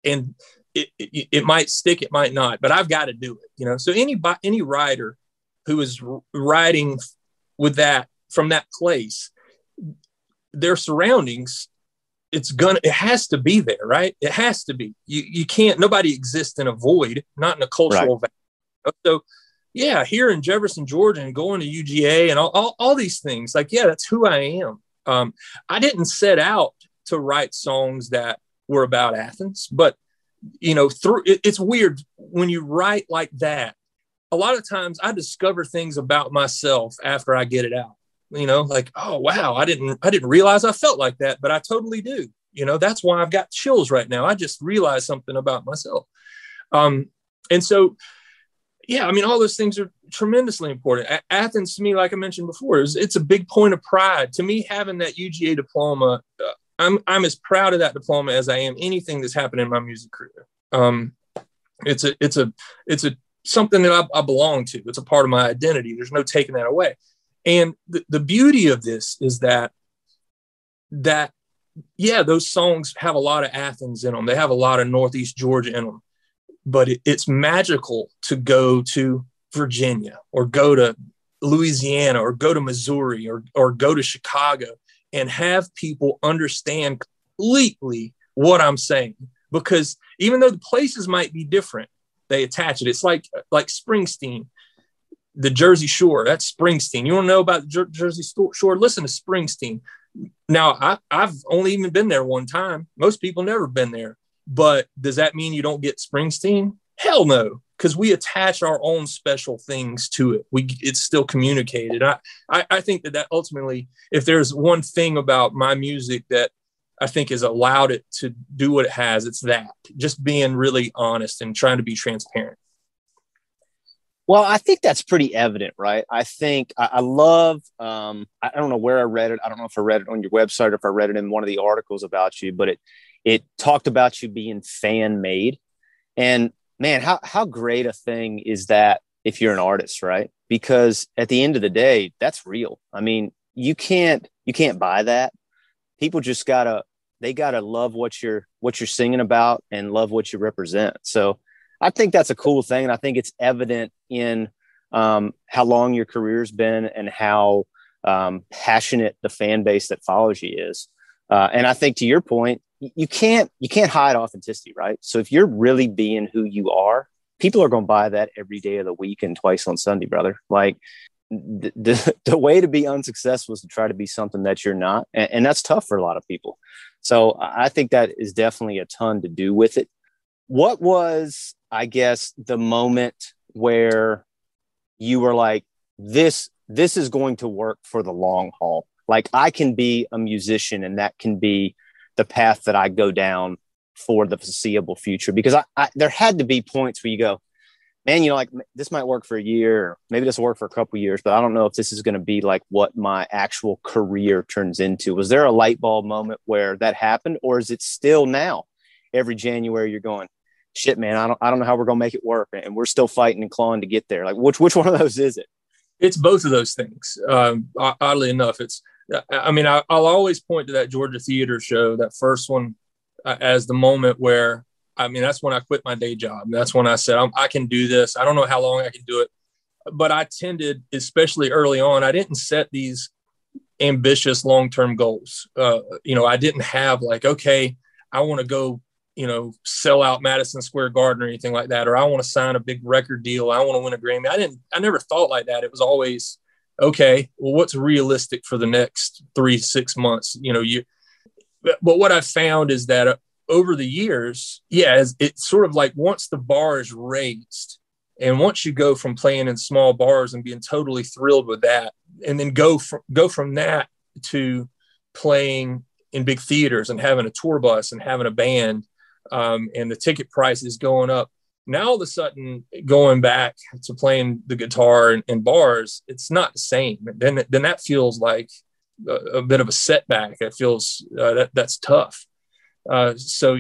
and it, it, it might stick, it might not, but I've got to do it, you know. So any any writer who is writing with that from that place, their surroundings it's gonna it has to be there right it has to be you you can't nobody exists in a void not in a cultural right. vacuum so yeah here in jefferson georgia and going to uga and all, all, all these things like yeah that's who i am. Um, i didn't set out to write songs that were about athens but you know through it, it's weird when you write like that a lot of times i discover things about myself after i get it out you know like oh wow i didn't i didn't realize i felt like that but i totally do. You know that's why i've got chills right now. I just realized something about myself. Um and so yeah i mean all those things are tremendously important. A- athens to me like i mentioned before is it's a big point of pride. To me having that uga diploma uh, i'm i'm as proud of that diploma as i am anything that's happened in my music career. Um it's a it's a it's a something that I, I belong to. It's a part of my identity. There's no taking that away. And the, the beauty of this is that that yeah, those songs have a lot of Athens in them. They have a lot of Northeast Georgia in them, but it, it's magical to go to Virginia or go to Louisiana or go to Missouri or, or go to Chicago and have people understand completely what I'm saying. Because even though the places might be different, they attach it. It's like like Springsteen the Jersey Shore. That's Springsteen. You want to know about Jer- Jersey Shore? Listen to Springsteen. Now, I, I've only even been there one time. Most people never been there. But does that mean you don't get Springsteen? Hell no, because we attach our own special things to it. We it's still communicated. I, I I think that that ultimately, if there's one thing about my music that I think has allowed it to do what it has, it's that just being really honest and trying to be transparent. Well, I think that's pretty evident, right? I think I, I love. Um, I don't know where I read it. I don't know if I read it on your website or if I read it in one of the articles about you, but it it talked about you being fan made, and man, how how great a thing is that if you're an artist, right? Because at the end of the day, that's real. I mean, you can't you can't buy that. People just gotta they gotta love what you're what you're singing about and love what you represent. So I think that's a cool thing. And I think it's evident in um, how long your career's been and how um, passionate the fan base that follows you is. Uh, and I think to your point, you can't you can't hide authenticity, right? So if you're really being who you are, people are going to buy that every day of the week and twice on Sunday, brother. Like the, the, the way to be unsuccessful is to try to be something that you're not, and, and that's tough for a lot of people. So I think that is definitely a ton to do with it. What was I guess, the moment where you were like, this, this is going to work for the long haul. Like I can be a musician and that can be the path that I go down for the foreseeable future. Because I, I there had to be points where you go, man, you know, like this might work for a year, maybe this will work for a couple years, but I don't know if this is going to be like what my actual career turns into. Was there a light bulb moment where that happened, or is it still now? Every January, you're going, shit, man, I don't, I don't know how we're gonna make it work, and we're still fighting and clawing to get there. Like, which, which one of those is it? It's both of those things. Um, oddly enough, it's I mean, I, will always point to that Georgia Theatre show, that first one, uh, as the moment where I mean, that's when I quit my day job. That's when I said, i can do this. I don't know how long I can do it. But I tended, especially early on, I didn't set these ambitious long term goals. Uh, you know, I didn't have like, okay, I want to go, you know, sell out Madison Square Garden or anything like that, or I want to sign a big record deal. I want to win a Grammy. I didn't, I never thought like that. It was always, okay, well, what's realistic for the next three, six months? You know, you, but what I've found is that over the years, yeah, it's sort of like once the bar is raised, and once you go from playing in small bars and being totally thrilled with that, and then go from go from that to playing in big theaters and having a tour bus and having a band, um, and the ticket prices going up. Now all of a sudden, going back to playing the guitar in, in bars, it's not the same. Then then that feels like a, a bit of a setback. It feels uh, that that's tough. Uh, so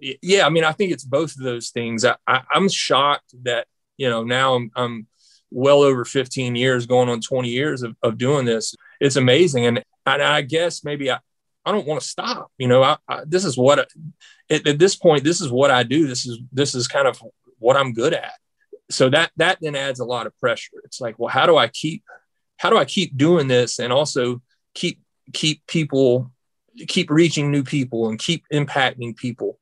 yeah, I mean, I think it's both of those things. I, I, am shocked that, you know, now I'm, I'm well over 15 years going on 20 years of, of doing this. It's amazing. And, and I guess maybe I, I don't want to stop, you know, I, I this is what, at, at this point, this is what I do. This is, this is kind of what I'm good at. So that, that then adds a lot of pressure. It's like, well, how do I keep, how do I keep doing this and also keep, keep people keep reaching new people and keep impacting people.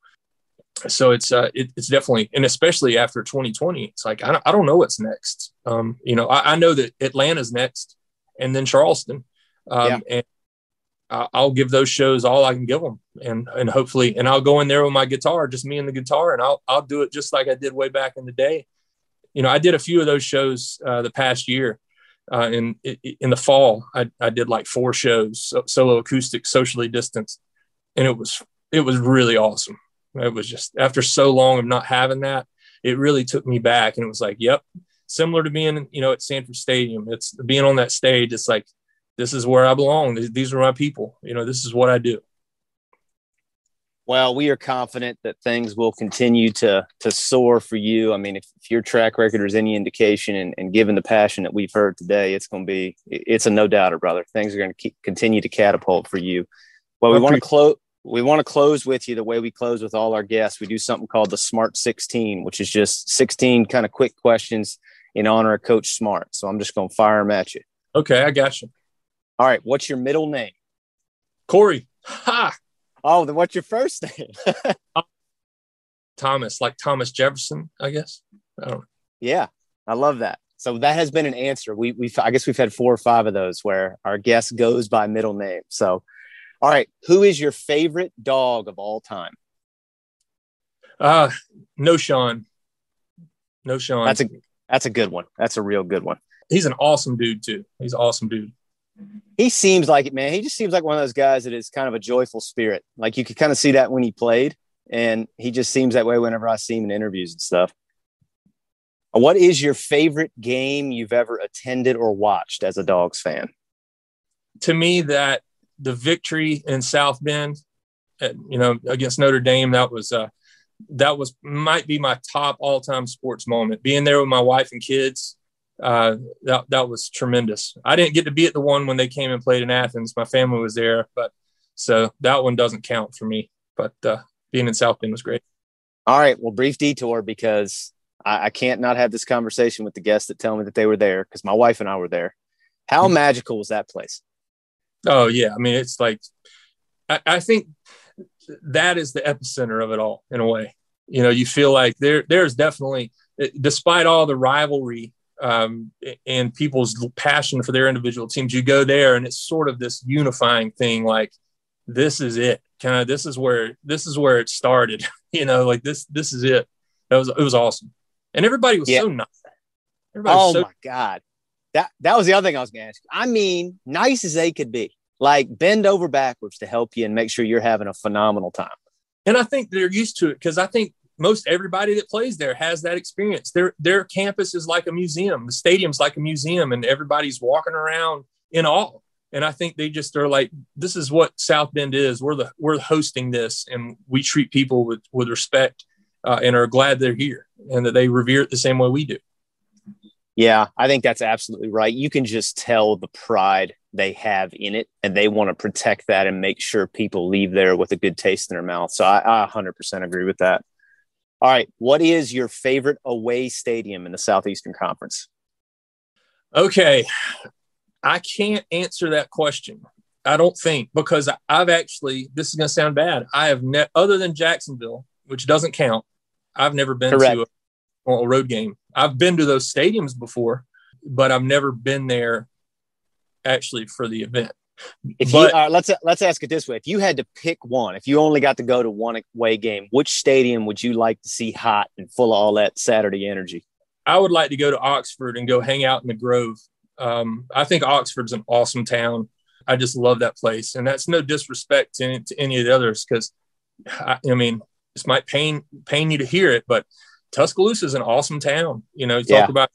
So it's uh, it, it's definitely, and especially after 2020, it's like I don't, I don't know what's next. Um, you know, I, I know that Atlanta's next, and then Charleston, um, yeah. and I'll give those shows all I can give them, and and hopefully, and I'll go in there with my guitar, just me and the guitar, and I'll I'll do it just like I did way back in the day. You know, I did a few of those shows uh, the past year, uh, in in the fall, I, I did like four shows, solo acoustic, socially distanced, and it was it was really awesome. It was just after so long of not having that, it really took me back, and it was like, yep, similar to being you know at Sanford Stadium. It's being on that stage. It's like this is where I belong. These are my people. You know, this is what I do. Well, we are confident that things will continue to to soar for you. I mean, if, if your track record is any indication, and, and, given the passion that we've heard today, it's going to be it's a no doubter, brother. Things are going to keep, continue to catapult for you. Well, we want to close. We want to close with you the way we close with all our guests. We do something called the Smart 16, which is just 16 kind of quick questions in honor of Coach Smart. So I'm just going to fire them at you. Okay, I got you. All right, what's your middle name? Corey. Ha! Oh, then what's your first name? Thomas, like Thomas Jefferson, I guess. I. Yeah, I love that. So that has been an answer. We we I guess we've had four or five of those where our guest goes by middle name. So, all right, who is your favorite dog of all time? Uh Knowshon. No Sean. That's a that's a good one. That's a real good one. He's an awesome dude too. He's an awesome dude he seems like it, man. He just seems like one of those guys that is kind of a joyful spirit. Like you could kind of see that when he played, and he just seems that way whenever I see him in interviews and stuff. What is your favorite game you've ever attended or watched as a Dogs fan? To me, that the victory in South Bend, at, you know, against Notre Dame, that was uh, that was might be my top all time sports moment. Being there with my wife and kids, uh, that that was tremendous. I didn't get to be at the one when they came and played in Athens. My family was there, but so that one doesn't count for me. But uh, being in South Bend was great. All right, well, brief detour because I, I can't not have this conversation with the guests that tell me that they were there because my wife and I were there. How mm-hmm. magical was that place? Oh yeah, I mean it's like I, I think that is the epicenter of it all in a way. You know, you feel like there there's definitely despite all the rivalry um, and people's passion for their individual teams. You go there, and it's sort of this unifying thing. Like this is it. Kind of this is where this is where it started. you know, like this this is it. That was it was awesome, and everybody was yeah. so nice. Everybody oh so- my god, that that was the other thing I was going to ask. I mean, nice as they could be, like bend over backwards to help you and make sure you're having a phenomenal time. And I think they're used to it because I think most everybody that plays there has that experience. Their their campus is like a museum. The stadium's like a museum, and everybody's walking around in awe. And I think they just are like, this is what South Bend is. We're the we're hosting this, and we treat people with with respect, uh, and are glad they're here, and that they revere it the same way we do. Yeah, I think that's absolutely right. You can just tell the pride they have in it, and they want to protect that and make sure people leave there with a good taste in their mouth. So I, I 100% agree with that. All right, what is your favorite away stadium in the Southeastern Conference? Okay, I can't answer that question. I don't think because I've actually this is going to sound bad. I have ne- other than Jacksonville, which doesn't count. I've never been Correct. to a, a road game. I've been to those stadiums before, but I've never been there actually for the event. If but, you uh, let's let's ask it this way: If you had to pick one, if you only got to go to one away game, which stadium would you like to see hot and full of all that Saturday energy? I would like to go to Oxford and go hang out in the Grove. Um, I think Oxford's an awesome town. I just love that place, and that's no disrespect to, to any of the others because I, I, mean this might pain pain you to hear it, but Tuscaloosa is an awesome town. You know, you talk yeah. about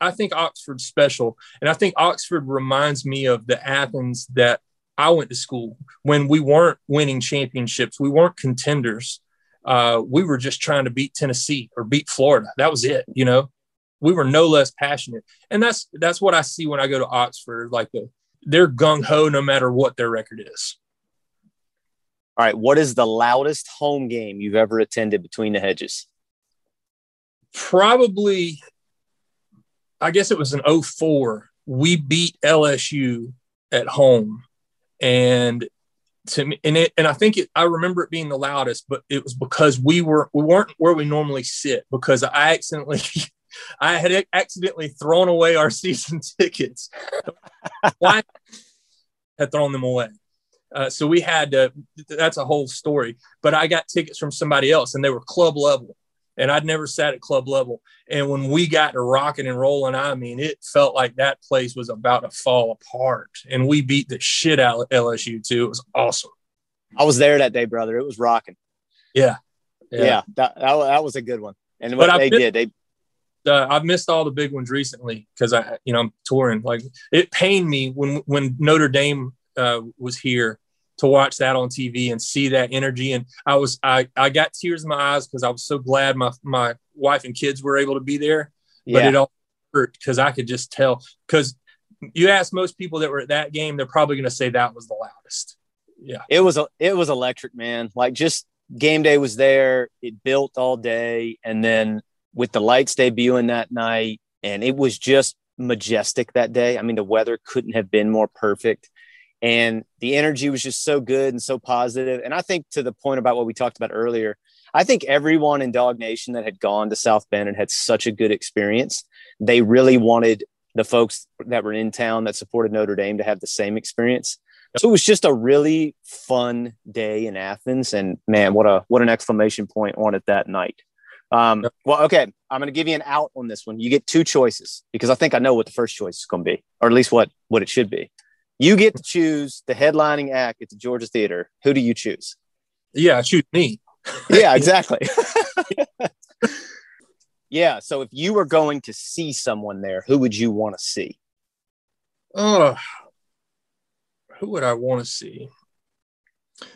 I think Oxford's special, and I think Oxford reminds me of the Athens that I went to school when we weren't winning championships, we weren't contenders. Uh, we were just trying to beat Tennessee or beat Florida. That was it. You know, we were no less passionate, and that's that's what I see when I go to Oxford. Like the, they're gung ho no matter what their record is. All right, what is the loudest home game you've ever attended between the hedges? Probably I guess it was an 04. We beat LSU at home. And to me, and it, and I think it, I remember it being the loudest, but it was because we were, we weren't where we normally sit because I accidentally, I had accidentally thrown away our season tickets. Why had thrown them away? Uh, so we had to, that's a whole story, but I got tickets from somebody else and they were club level and I'd never sat at club level. And when we got to rocking and rolling, I mean, it felt like that place was about to fall apart. And we beat the shit out of LSU too. It was awesome. I was there that day, brother. It was rocking. Yeah, yeah, yeah that, that, that was a good one. And what but they did, they uh, I've missed all the big ones recently because I, you know, I'm touring. Like it pained me when when Notre Dame uh, was here to watch that on TV and see that energy. And I was, I, I got tears in my eyes because I was so glad my, my wife and kids were able to be there. But it all hurt because I could just tell. Because you ask most people that were at that game, they're probably going to say that was the loudest. Yeah, it was a, it was electric, man. Like just game day was there. It built all day, and then with the lights debuting that night, and it was just majestic that day. I mean, the weather couldn't have been more perfect and the energy was just so good and so positive. And i think to the point about what we talked about earlier i think everyone in dog nation that had gone to south bend and had such a good experience they really wanted the folks that were in town that supported notre dame to have the same experience. So it was just a really fun day in athens. And man what a what an exclamation point on it that night. Um, well okay i'm going to give you an out on this one. You get two choices because i think i know what the first choice is going to be or at least what what it should be you get to choose the headlining act at the Georgia Theatre. Who do you choose? Yeah, choose me. yeah, exactly. yeah. So if you were going to see someone there, who would you want to see? Oh, who would I want to see?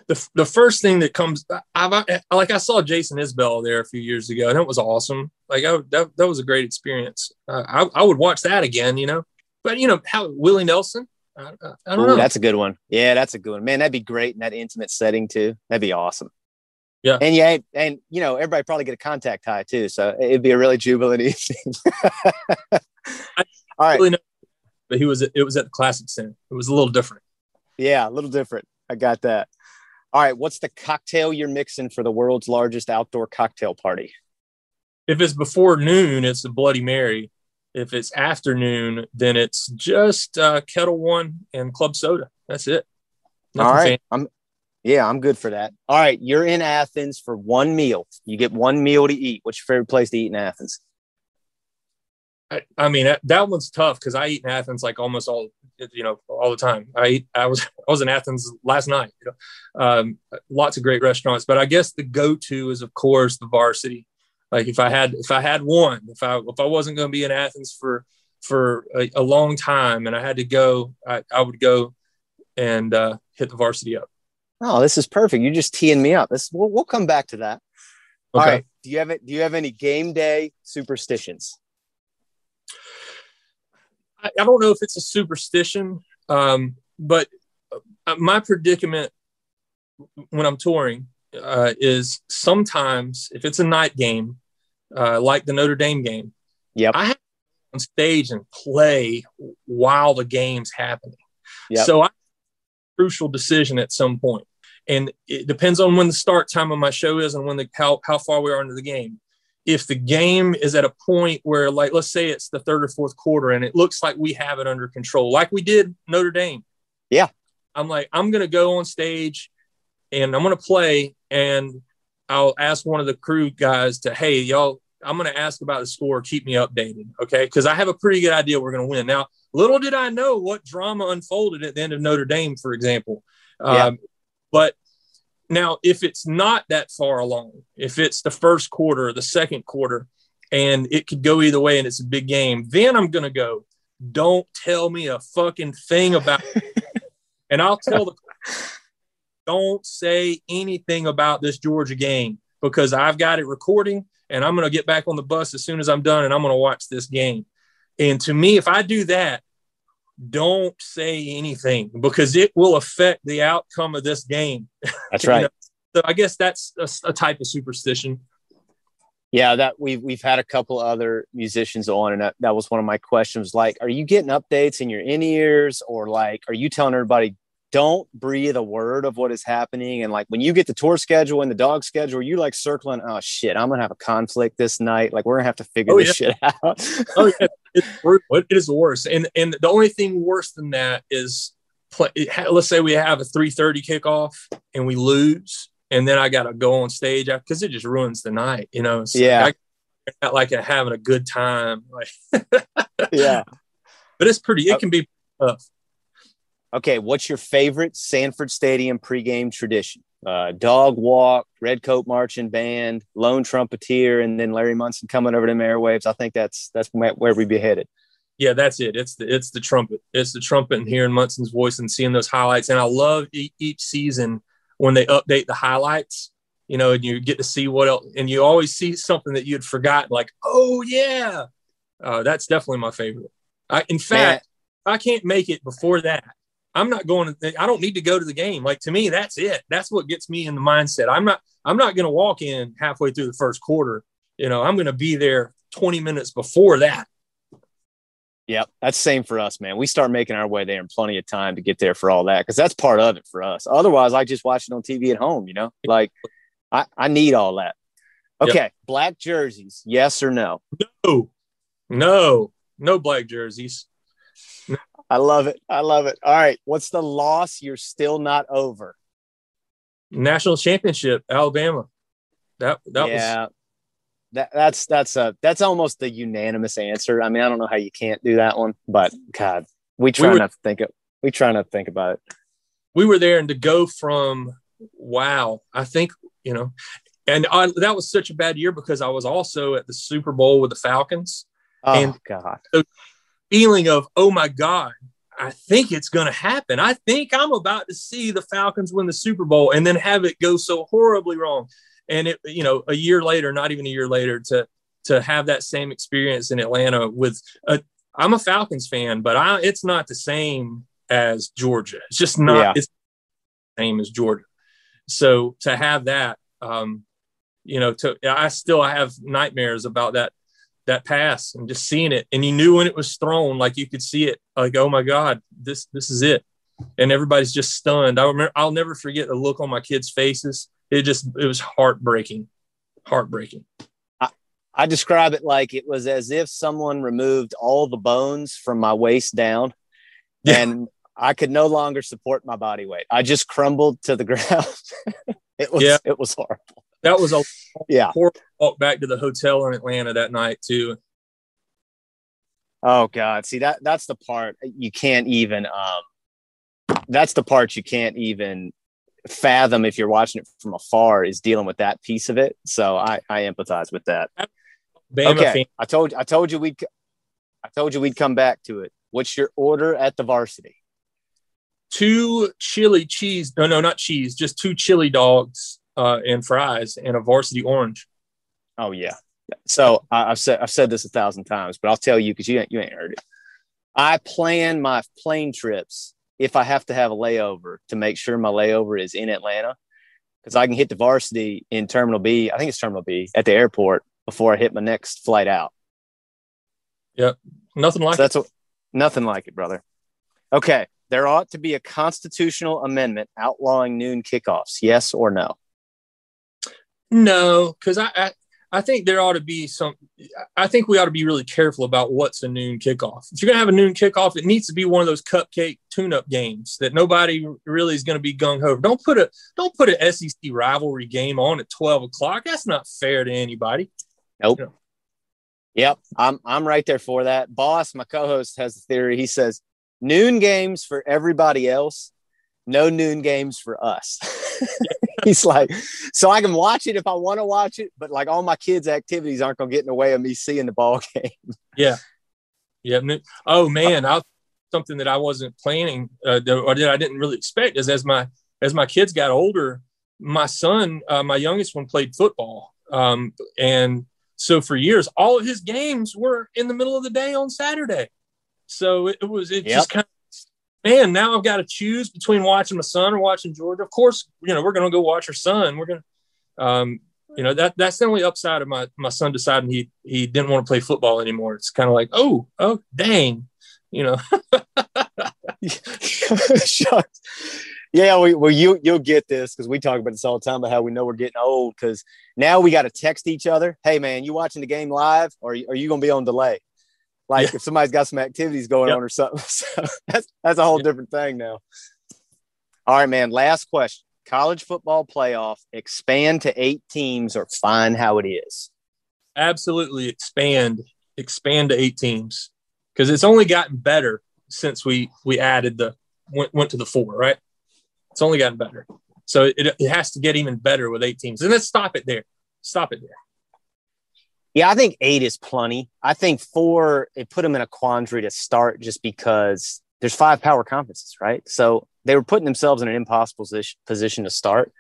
The, the first thing that comes, I've like I saw Jason Isbell there a few years ago, and it was awesome. Like I, that, that was a great experience. Uh, I, I would watch that again, you know. But you know how Willie Nelson, I, I don't Ooh, know. That's a good one. Yeah, that's a good one. Man, that'd be great in that intimate setting too. That'd be awesome. Yeah. And yeah, and you know, everybody probably get a contact high too. So it'd be a really jubilant evening. All right. Really know, but he was it was at the Classic Center. It was a little different. Yeah, a little different. I got that. All right, what's the cocktail you're mixing for the world's largest outdoor cocktail party? If it's before noon, it's a Bloody Mary. If it's afternoon, then it's just uh, Ketel One and club soda. That's it. Nothing All right. Fancy. I'm yeah, I'm good for that. All right, you're in Athens for one meal. You get one meal to eat. What's your favorite place to eat in Athens? I, I mean, that, that one's tough because I eat in Athens like almost all, you know, all the time. I eat, I was, I was in Athens last night. You know, um, lots of great restaurants, but I guess the go-to is of course the Varsity. Like if I had if I had one, if I if I wasn't going to be in Athens for for a, a, long time and I had to go, I, I would go and uh, hit the varsity up. Oh, this is perfect. You're just teeing me up. This we'll, we'll come back to that. Okay. All right. Do you have it? Do you have any game day superstitions? I, I don't know if it's a superstition. Um, but uh, my predicament when I'm touring uh, is sometimes if it's a night game, uh, like the Notre Dame game, Yep. I have to go on stage and play while the game's happening. Yep. So I crucial decision at some point. And it depends on when the start time of my show is and when the how, how far we are into the game. If the game is at a point where, like, let's say it's the third or fourth quarter and it looks like we have it under control, like we did Notre Dame. Yeah. I'm like, I'm going to go on stage and I'm going to play and I'll ask one of the crew guys to, hey, y'all, I'm going to ask about the score. Keep me updated. Okay. Cause I have a pretty good idea we're going to win. Now, little did I know what drama unfolded at the end of Notre Dame, for example. Yeah. Um, but now, if it's not that far along, if it's the first quarter or the second quarter, and it could go either way and it's a big game, then I'm going to go, don't tell me a fucking thing about and I'll tell the don't say anything about this Georgia game because I've got it recording and I'm going to get back on the bus as soon as I'm done and I'm going to watch this game. And to me, if I do that, don't say anything because it will affect the outcome of this game. That's right. know, So I guess that's a, a type of superstition. Yeah, that we've we've had a couple other musicians on, and that, that was one of my questions. Like, are you getting updates in your in ears, or like, are you telling everybody don't breathe a word of what is happening? And like, when you get the tour schedule and the dog schedule, you like circling? Oh shit, I'm gonna have a conflict this night. Like, we're gonna have to figure Oh, this shit out. oh yeah, it's brutal. It is the worst. And and the only thing worse than that is, play, let's say we have a three thirty kickoff and we lose, and then I got to go on stage because it just ruins the night. You know? It's Yeah. Like, I, like having a good time. Like, yeah. but it's pretty. It uh, can be tough. Okay, what's your favorite Sanford Stadium pregame tradition? Uh, dog walk, red coat marching band, lone trumpeter, and then Larry Munson coming over to the airwaves. I think that's that's where we'd be headed. Yeah, that's it. It's the it's the trumpet. It's the trumpet and hearing Munson's voice and seeing those highlights. And I love e- each season when they update the highlights. You know, and you get to see what else, and you always see something that you'd forgotten. Like, oh yeah, uh, that's definitely my favorite. I, in fact, if I can't make it before that, I'm not going to. I don't need to go to the game. Like to me, that's it. That's what gets me in the mindset. I'm not. I'm not going to walk in halfway through the first quarter. You know, I'm going to be there 20 minutes before that. Yep, that's same for us, man. We start making our way there in plenty of time to get there for all that because that's part of it for us. Otherwise, I just watch it on TV at home. You know, like I, I need all that. Okay, black jerseys, yes or no? No, no, no black jerseys. I love it. I love it. All right, what's the loss you're still not over? National championship, Alabama. That that was yeah. was That, that's that's a that's almost the unanimous answer. I mean, I don't know how you can't do that one, but God, we try were- not to think it. We try not to think about it. we were there, and to go from wow, I think you know, and I, that was such a bad year because I was also at the Super Bowl with the Falcons. Oh And- God, Feeling of oh my god, I think it's going to happen. I think I'm about to see the Falcons win the Super Bowl, and then have it go so horribly wrong. And it, you know, a year later, not even a year later, to to have that same experience in Atlanta with a. I'm a Falcons fan, but I, it's not the same as Georgia. It's just not. Yeah. It's the same as Georgia. So to have that, um, you know, to I still have nightmares about that that pass and just seeing it. And you knew when it was thrown, like you could see it, like oh my god, this this is it. And everybody's just stunned. I remember. I'll never forget the look on my kids' faces. It just it was heartbreaking, heartbreaking. I describe it like it was as if someone removed all the bones from my waist down, Yeah. and I could no longer support my body weight. I just crumbled to the ground. it was Yeah. it was horrible. That was a Yeah. walk back to the hotel in Atlanta that night too. Oh God. See that that's the part you can't even um that's the part you can't even fathom if you're watching it from afar is dealing with that piece of it. So I I empathize with that. Bama okay. fan. I told I told you we'd I told you we'd come back to it. What's your order at the varsity? two chili cheese. No, no, not cheese. Just two chili dogs uh, and fries and a varsity orange. Oh yeah. So I, I've said I've said this a thousand times, but I'll tell you because you ain't you ain't heard it. I plan my plane trips if I have to have a layover to make sure my layover is in Atlanta because I can hit the varsity in Terminal B. I think it's Terminal B at the airport before I hit my next flight out. Yep, nothing like so that's what, nothing like it, brother. Okay, there ought to be a constitutional amendment outlawing noon kickoffs. Yes or no? No, because I, I I think there ought to be some. I think we ought to be really careful about what's a noon kickoff. If you're going to have a noon kickoff, it needs to be one of those cupcake tune-up games that nobody really is going to be gung ho. Don't put a don't put an SEC rivalry game on at 12 o'clock. That's not fair to anybody. Nope. You know? Yep, I'm I'm right there for that. Boss, my co-host has a theory. He says noon games for everybody else, no noon games for us. he's like, so I can watch it if I want to watch it, but like all my kids' activities aren't going to get in the way of me seeing the ball game. Yeah. Yeah. Oh man, I, something that I wasn't planning uh, or that I didn't really expect is as my as my kids got older, my son, uh, my youngest one, played football, um, and so for years, all of his games were in the middle of the day on Saturday. So it, was it yep. just kind of man, now I've got to choose between watching my son or watching Georgia. Of course, you know, we're going to go watch our son. We're going to, um, you know, that that's the only upside of my, my son deciding he, he didn't want to play football anymore. It's kind of like, oh, oh, dang, you know. yeah, we, well, you, you'll get this because we talk about this all the time about how we know we're getting old because now we got to text each other. Hey, man, you watching the game live or are you going to be on delay? Like yeah. if somebody's got some activities going yep. on or something. So that's that's a whole different thing now. All right, man. Last question. College football playoff expand to eight teams or find how it is? Absolutely expand, expand to eight teams because it's only gotten better since we we added the went, went to the four, right? It's only gotten better. So it, it has to get even better with eight teams. And let's stop it there. Stop it there. Yeah, I think eight is plenty. I think four, it put them in a quandary to start just because there's five power conferences, right? So they were putting themselves in an impossible position to start.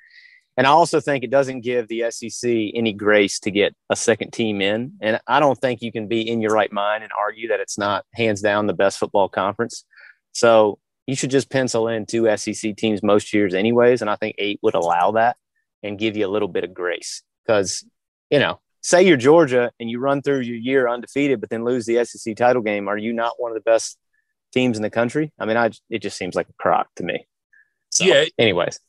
And I also think it doesn't give the SEC any grace to get a second team in. And I don't think you can be in your right mind and argue that it's not hands down the best football conference. So you should just pencil in two SEC teams most years, anyways. And I think eight would allow that and give you a little bit of grace because, you know, say you're Georgia and you run through your year undefeated, but then lose the SEC title game, are you not one of the best teams in the country? I mean, I it just seems like a crock to me. So, yeah. Anyways,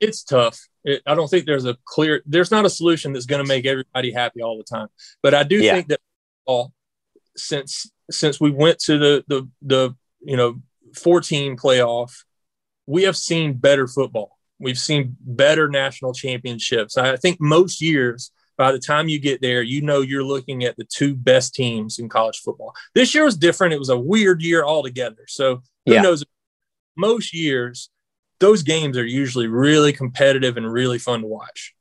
it's tough. It, I don't think there's a clear. There's not a solution that's going to make everybody happy all the time. But I do yeah. think that all since since we went to the the the you know 14 playoff, we have seen better football. We've seen better national championships. I think most years by the time you get there, you know you're looking at the two best teams in college football. This year was different. It was a weird year altogether. So who yeah. knows? Most years, those games are usually really competitive and really fun to watch.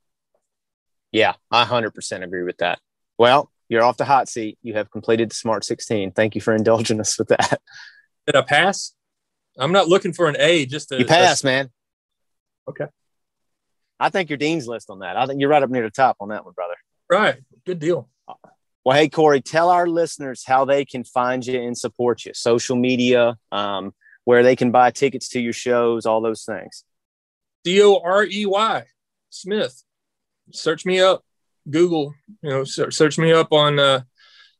Yeah, I 100% agree with that. Well, you're off the hot seat. You have completed the Smart 16. Thank you for indulging us with that. Did I pass? I'm not looking for an A. Just to, you pass, man. Okay. I think your dean's list on that. I think you're right up near the top on that one, brother. Right. Good deal. Well, hey, Corey, tell our listeners how they can find you and support you. Social media, um, where they can buy tickets to your shows, all those things. C O R E Y Smith. Search me up. Google, you know, search me up on uh,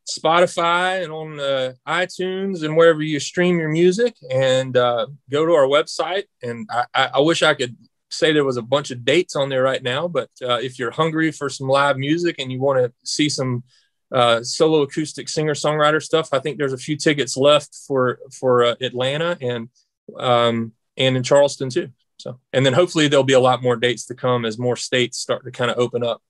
Spotify and on uh, iTunes and wherever you stream your music, and uh, go to our website. And I, I wish I could say there was a bunch of dates on there right now, but uh, if you're hungry for some live music and you want to see some uh, solo acoustic singer songwriter stuff, I think there's a few tickets left for for uh, Atlanta and um, and in Charleston too. So, and then hopefully there'll be a lot more dates to come as more states start to kind of open up.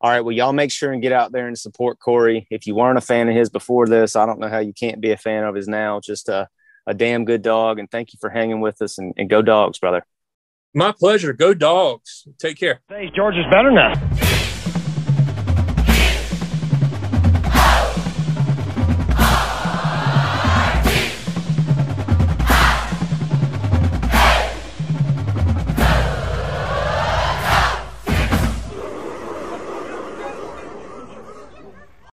All right. Well, y'all make sure and get out there and support Corey. If you weren't a fan of his before this, I don't know how you can't be a fan of his now. Just uh, a damn good dog. And thank you for hanging with us and, and go dogs, brother. My pleasure. Go dogs. Take care. Hey, George is better now.